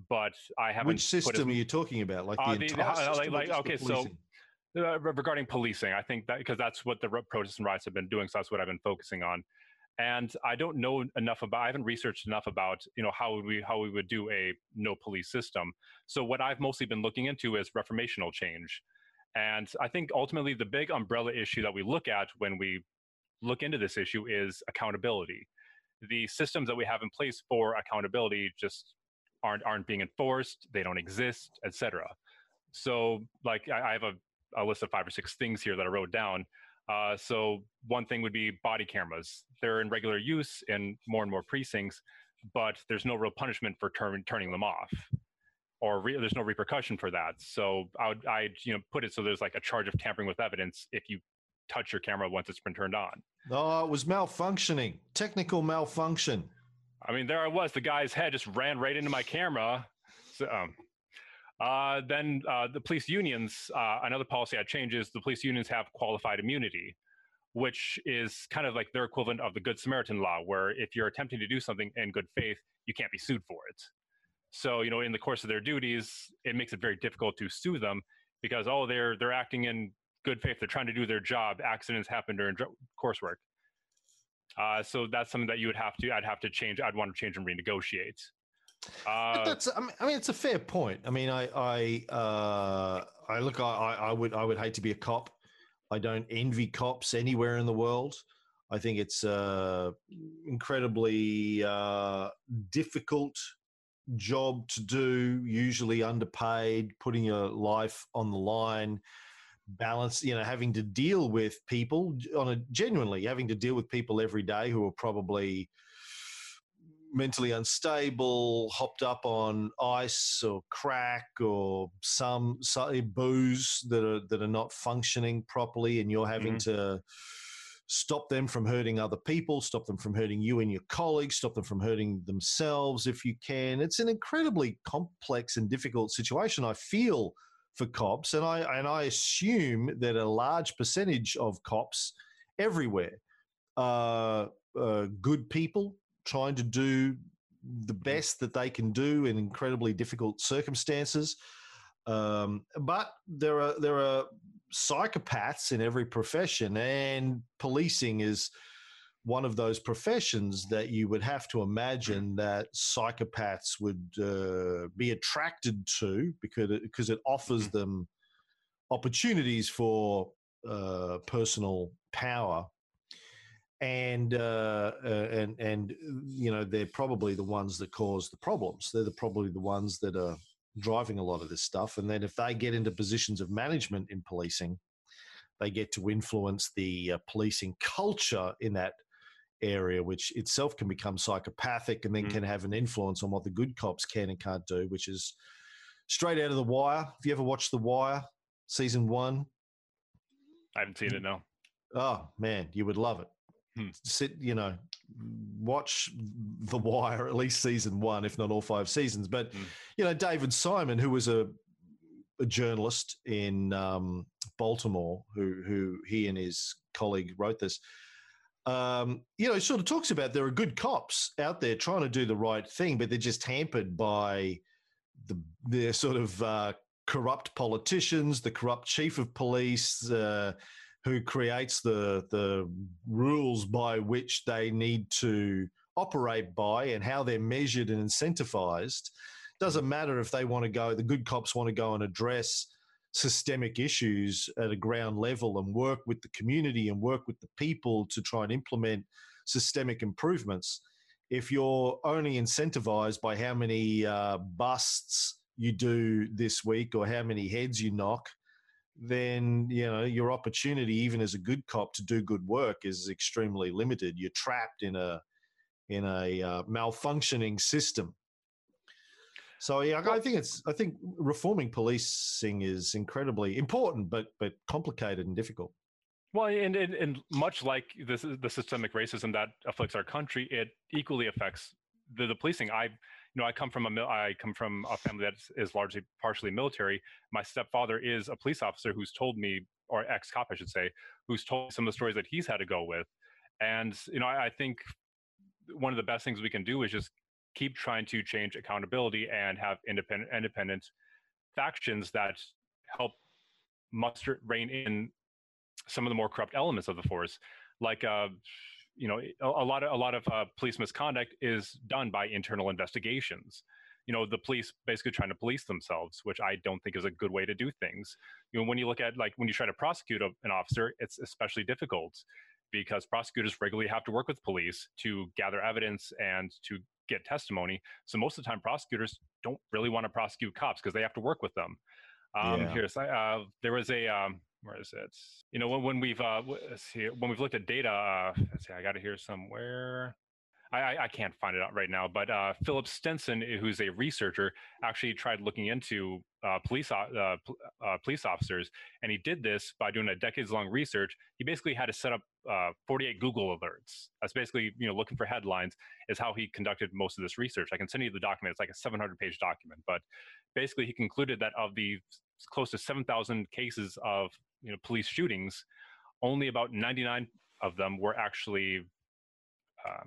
But I haven't. Which system are you talking about? Like the uh, entire the, uh, like, like okay, so uh, regarding policing, I think that because that's what the protests and riots have been doing, so that's what I've been focusing on and I don't know enough about. I haven't researched enough about you know how would we how we would do a no police system. So what I've mostly been looking into is reformational change, and I think ultimately the big umbrella issue that we look at when we look into this issue is accountability. The systems that we have in place for accountability just aren't aren't being enforced. They don't exist, etc. So like I, I have a, a list of five or six things here that I wrote down uh, so one thing would be body cameras. They're in regular use in more and more precincts, but there's no real punishment for turn, turning them off, or re- there's no repercussion for that. So I would I you know put it so there's like a charge of tampering with evidence if you touch your camera once it's been turned on. Oh, it was malfunctioning, technical malfunction. I mean, there I was. The guy's head just ran right into my camera. So, um, Uh, then uh, the police unions, uh, another policy I changed is the police unions have qualified immunity, which is kind of like their equivalent of the Good Samaritan law, where if you're attempting to do something in good faith, you can't be sued for it. So, you know, in the course of their duties, it makes it very difficult to sue them because oh, they're they're acting in good faith, they're trying to do their job. Accidents happen during coursework. Uh, so that's something that you would have to, I'd have to change. I'd want to change and renegotiate. Uh, that's, I mean, I mean, it's a fair point. I mean, I, I, uh, I look, I, I would, I would hate to be a cop. I don't envy cops anywhere in the world. I think it's uh, incredibly uh, difficult job to do, usually underpaid, putting your life on the line, balance, you know, having to deal with people on a genuinely having to deal with people every day who are probably mentally unstable, hopped up on ice or crack or some, some booze that are that are not functioning properly, and you're having mm-hmm. to stop them from hurting other people, stop them from hurting you and your colleagues, stop them from hurting themselves if you can. It's an incredibly complex and difficult situation. I feel for cops, and I and I assume that a large percentage of cops everywhere are uh, good people trying to do the mm-hmm. best that they can do in incredibly difficult circumstances. Um, but there are there are psychopaths in every profession, and policing is one of those professions that you would have to imagine that psychopaths would uh, be attracted to because it, because it offers mm-hmm. them opportunities for uh, personal power and uh, uh, and and you know they're probably the ones that cause the problems. They're the, probably the ones that are driving a lot of this stuff. And then if they get into positions of management in policing, they get to influence the uh, policing culture in that area, which itself can become psychopathic and then mm. can have an influence on what the good cops can and can't do, which is straight out of The Wire. Have you ever watched The Wire season one? I haven't seen it, no. Oh, man, you would love it. Hmm. Sit, you know, watch The Wire at least season one, if not all five seasons. But hmm. you know, David Simon, who was a, a journalist in um, Baltimore, who who he and his colleague wrote this. Um, you know, it sort of talks about there are good cops out there trying to do the right thing, but they're just hampered by the the sort of uh, corrupt politicians, the corrupt chief of police. Uh, who creates the the rules by which they need to operate by and how they're measured and incentivized doesn't matter if they want to go the good cops want to go and address systemic issues at a ground level and work with the community and work with the people to try and implement systemic improvements. If you're only incentivized by how many uh, busts you do this week or how many heads you knock then you know your opportunity even as a good cop to do good work is extremely limited. You're trapped in a in a uh, malfunctioning system so yeah i think it's i think reforming policing is incredibly important but but complicated and difficult well and and, and much like this the systemic racism that afflicts our country it equally affects the, the policing i you know, I come from a I come from a family that is largely partially military. My stepfather is a police officer who's told me, or ex cop, I should say, who's told some of the stories that he's had to go with. And you know, I, I think one of the best things we can do is just keep trying to change accountability and have independent independent factions that help muster rein in some of the more corrupt elements of the force. Like uh, you know a, a lot of a lot of uh, police misconduct is done by internal investigations. You know the police basically trying to police themselves which i don't think is a good way to do things. You know when you look at like when you try to prosecute a, an officer it's especially difficult because prosecutors regularly have to work with police to gather evidence and to get testimony so most of the time prosecutors don't really want to prosecute cops because they have to work with them um, yeah. here's uh, there was a um, where is it? You know, when, when we've uh, let's see, when we've looked at data, uh, let's see, I got it here somewhere. I, I can't find it out right now, but uh, Philip Stinson, who's a researcher, actually tried looking into uh, police uh, uh, police officers, and he did this by doing a decades-long research. He basically had to set up uh, 48 Google alerts. That's basically you know looking for headlines. Is how he conducted most of this research. I can send you the document. It's like a 700-page document, but basically he concluded that of the close to 7,000 cases of you know police shootings, only about 99 of them were actually uh,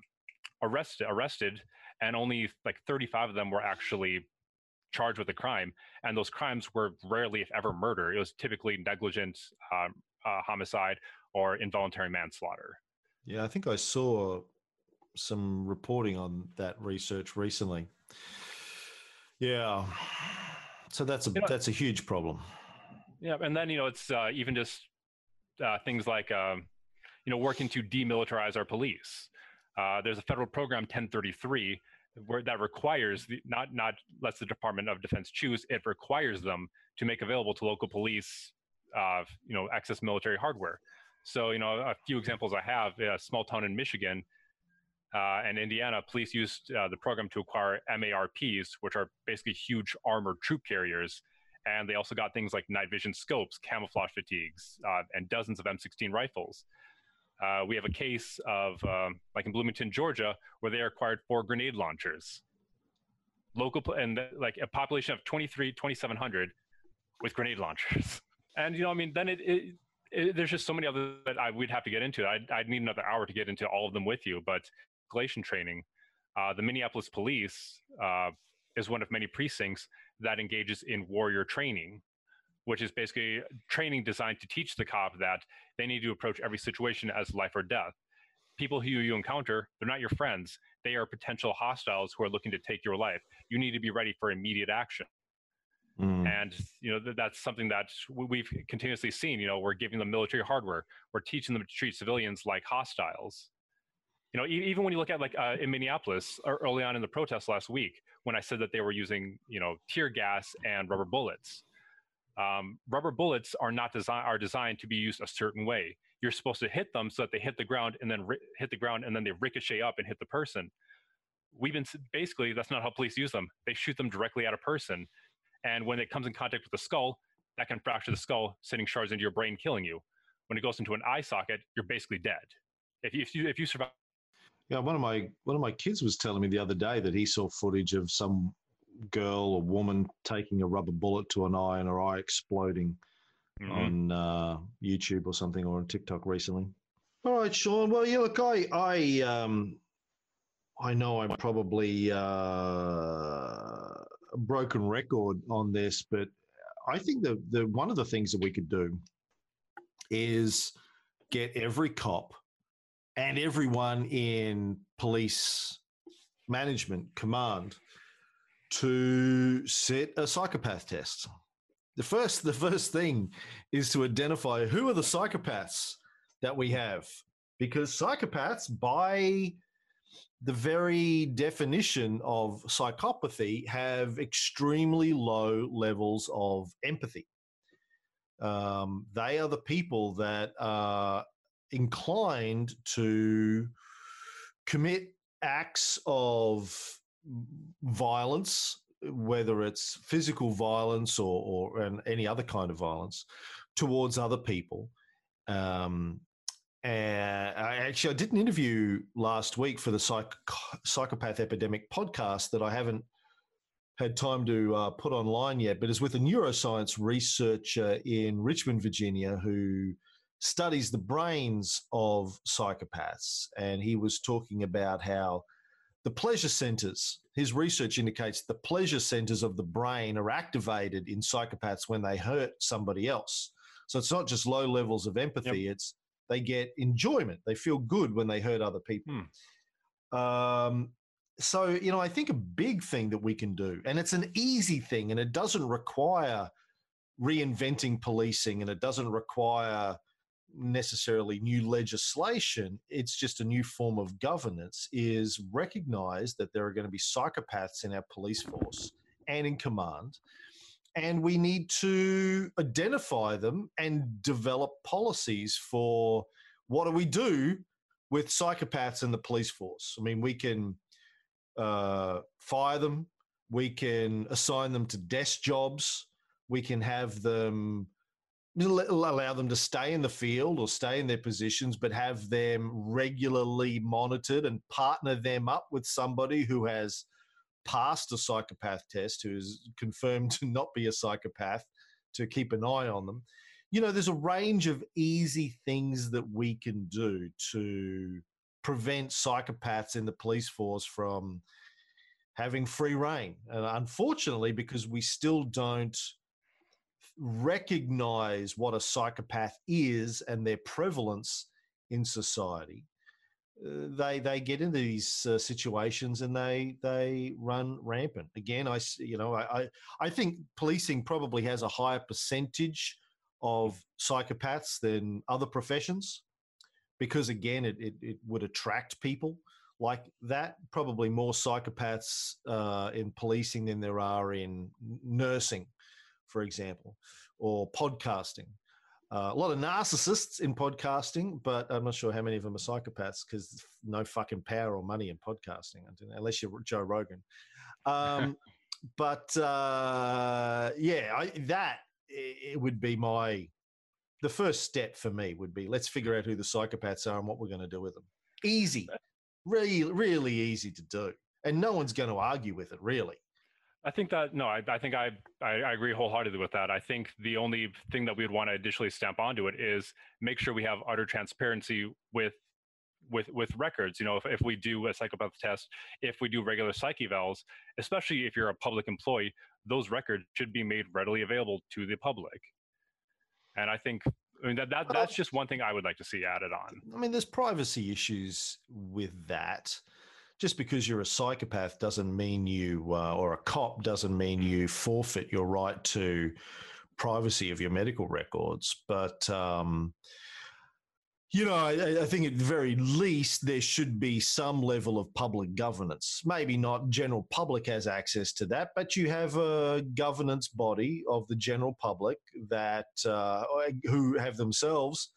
arrested arrested and only like 35 of them were actually charged with a crime and those crimes were rarely if ever murder. It was typically negligent um, uh, homicide or involuntary manslaughter. Yeah i think i saw some reporting on that research recently. Yeah so that's a you know, that's a huge problem. Yeah and then you know it's uh, even just uh, things like um, you know working to demilitarize our police uh, there's a federal program 1033 where that requires the, not not lets the Department of Defense choose. It requires them to make available to local police, uh, you know, excess military hardware. So you know, a few examples I have: a small town in Michigan uh, and Indiana, police used uh, the program to acquire MRAPs, which are basically huge armored troop carriers. And they also got things like night vision scopes, camouflage fatigues, uh, and dozens of M16 rifles. Uh, we have a case of, um, like in Bloomington, Georgia, where they acquired four grenade launchers. Local, and like a population of 23, 2,700 with grenade launchers. And, you know, I mean, then it, it, it there's just so many others that I, we'd have to get into. I'd, I'd, need another hour to get into all of them with you. But escalation training, uh, the Minneapolis police uh, is one of many precincts that engages in warrior training which is basically training designed to teach the cop that they need to approach every situation as life or death. People who you encounter, they're not your friends. They are potential hostiles who are looking to take your life. You need to be ready for immediate action. Mm. And you know that's something that we've continuously seen. You know, we're giving them military hardware. We're teaching them to treat civilians like hostiles. You know, even when you look at like uh, in Minneapolis early on in the protest last week, when I said that they were using you know tear gas and rubber bullets, um, rubber bullets are not design are designed to be used a certain way. You're supposed to hit them so that they hit the ground and then ri- hit the ground and then they ricochet up and hit the person. We've been basically that's not how police use them. They shoot them directly at a person, and when it comes in contact with the skull, that can fracture the skull, sending shards into your brain, killing you. When it goes into an eye socket, you're basically dead. If you if you, if you survive. Yeah, one of my one of my kids was telling me the other day that he saw footage of some girl or woman taking a rubber bullet to an eye and her eye exploding mm-hmm. on uh, YouTube or something or on TikTok recently. All right, Sean. Well, yeah, look, I, I, um, I know I'm probably uh, a broken record on this, but I think the the one of the things that we could do is get every cop and everyone in police management command to set a psychopath test. The first, the first thing is to identify who are the psychopaths that we have, because psychopaths, by the very definition of psychopathy, have extremely low levels of empathy. Um, they are the people that are inclined to commit acts of violence, whether it's physical violence or, or any other kind of violence, towards other people. Um, and I actually I did an interview last week for the Psych- psychopath epidemic podcast that I haven't had time to uh, put online yet, but it's with a neuroscience researcher in Richmond, Virginia, who studies the brains of psychopaths, and he was talking about how the pleasure centers, his research indicates the pleasure centers of the brain are activated in psychopaths when they hurt somebody else. So it's not just low levels of empathy, yep. it's they get enjoyment. They feel good when they hurt other people. Hmm. Um, so, you know, I think a big thing that we can do, and it's an easy thing, and it doesn't require reinventing policing and it doesn't require necessarily new legislation, it's just a new form of governance, is recognize that there are going to be psychopaths in our police force and in command. And we need to identify them and develop policies for what do we do with psychopaths in the police force. I mean, we can uh, fire them, we can assign them to desk jobs, we can have them allow them to stay in the field or stay in their positions, but have them regularly monitored and partner them up with somebody who has passed a psychopath test, who is confirmed to not be a psychopath, to keep an eye on them. You know, there's a range of easy things that we can do to prevent psychopaths in the police force from having free rein. And unfortunately, because we still don't recognize what a psychopath is and their prevalence in society, uh, they they get into these uh, situations and they they run rampant. Again, I you know I I think policing probably has a higher percentage of psychopaths than other professions because again it it, it would attract people like that. Probably more psychopaths uh, in policing than there are in nursing for example, or podcasting. Uh, a lot of narcissists in podcasting, but I'm not sure how many of them are psychopaths because no fucking power or money in podcasting, unless you're Joe Rogan. Um, but uh, yeah, I, that it would be my the first step for me would be let's figure out who the psychopaths are and what we're going to do with them. Easy, really, really easy to do, and no one's going to argue with it. Really, I think that no, I, I think I, I, I agree wholeheartedly with that. I think the only thing that we would want to additionally stamp onto it is make sure we have utter transparency with with with records. You know, if, if we do a psychopath test, if we do regular psych evals, especially if you're a public employee, those records should be made readily available to the public. And I think I mean that, that that's just one thing I would like to see added on. I mean, there's privacy issues with that just because you're a psychopath doesn't mean you, uh, or a cop doesn't mean you forfeit your right to privacy of your medical records. But, um, you know, I, I, think at the very least there should be some level of public governance. Maybe not general public has access to that, but you have a governance body of the general public that uh, who have themselves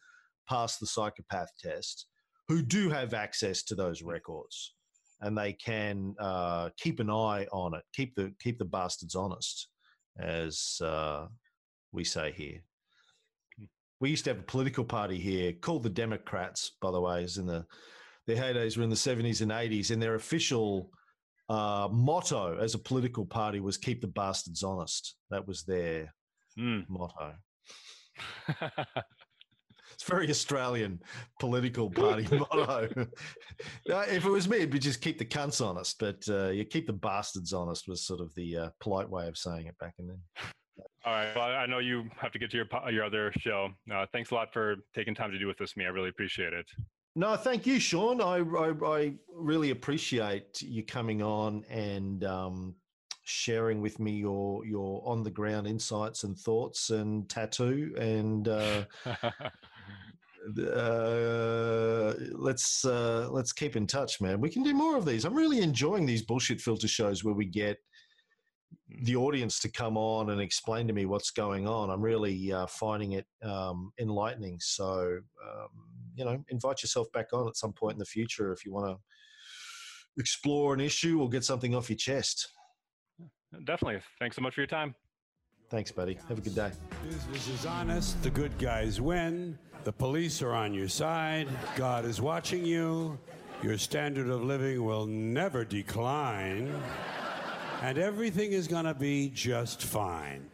passed the psychopath test, who do have access to those records and they can uh, keep an eye on it, keep the keep the bastards honest, as uh, we say here. We used to have a political party here called the Democrats, by the way, is in the their heydays were in the seventies and eighties, and their official uh, motto as a political party was "Keep the bastards honest." That was their mm. motto. Very Australian political party motto. if it was me, it'd be just keep the cunts honest, but uh, you keep the bastards honest was sort of the uh, polite way of saying it back in then. All right. Well, I know you have to get to your your other show. Uh, thanks a lot for taking time to do with this me. I really appreciate it. No, thank you, Sean. I I, I really appreciate you coming on and um, sharing with me your your on the ground insights and thoughts and tattoo and uh, uh, let's uh, let's keep in touch, man. We can do more of these. I'm really enjoying these bullshit filter shows where we get the audience to come on and explain to me what's going on. I'm really uh, finding it um, enlightening. So, um, you know, invite yourself back on at some point in the future if you want to explore an issue or get something off your chest. Definitely. Thanks so much for your time. Thanks, buddy. Have a good day. Business is honest. The good guys win. The police are on your side. God is watching you. Your standard of living will never decline. And everything is going to be just fine.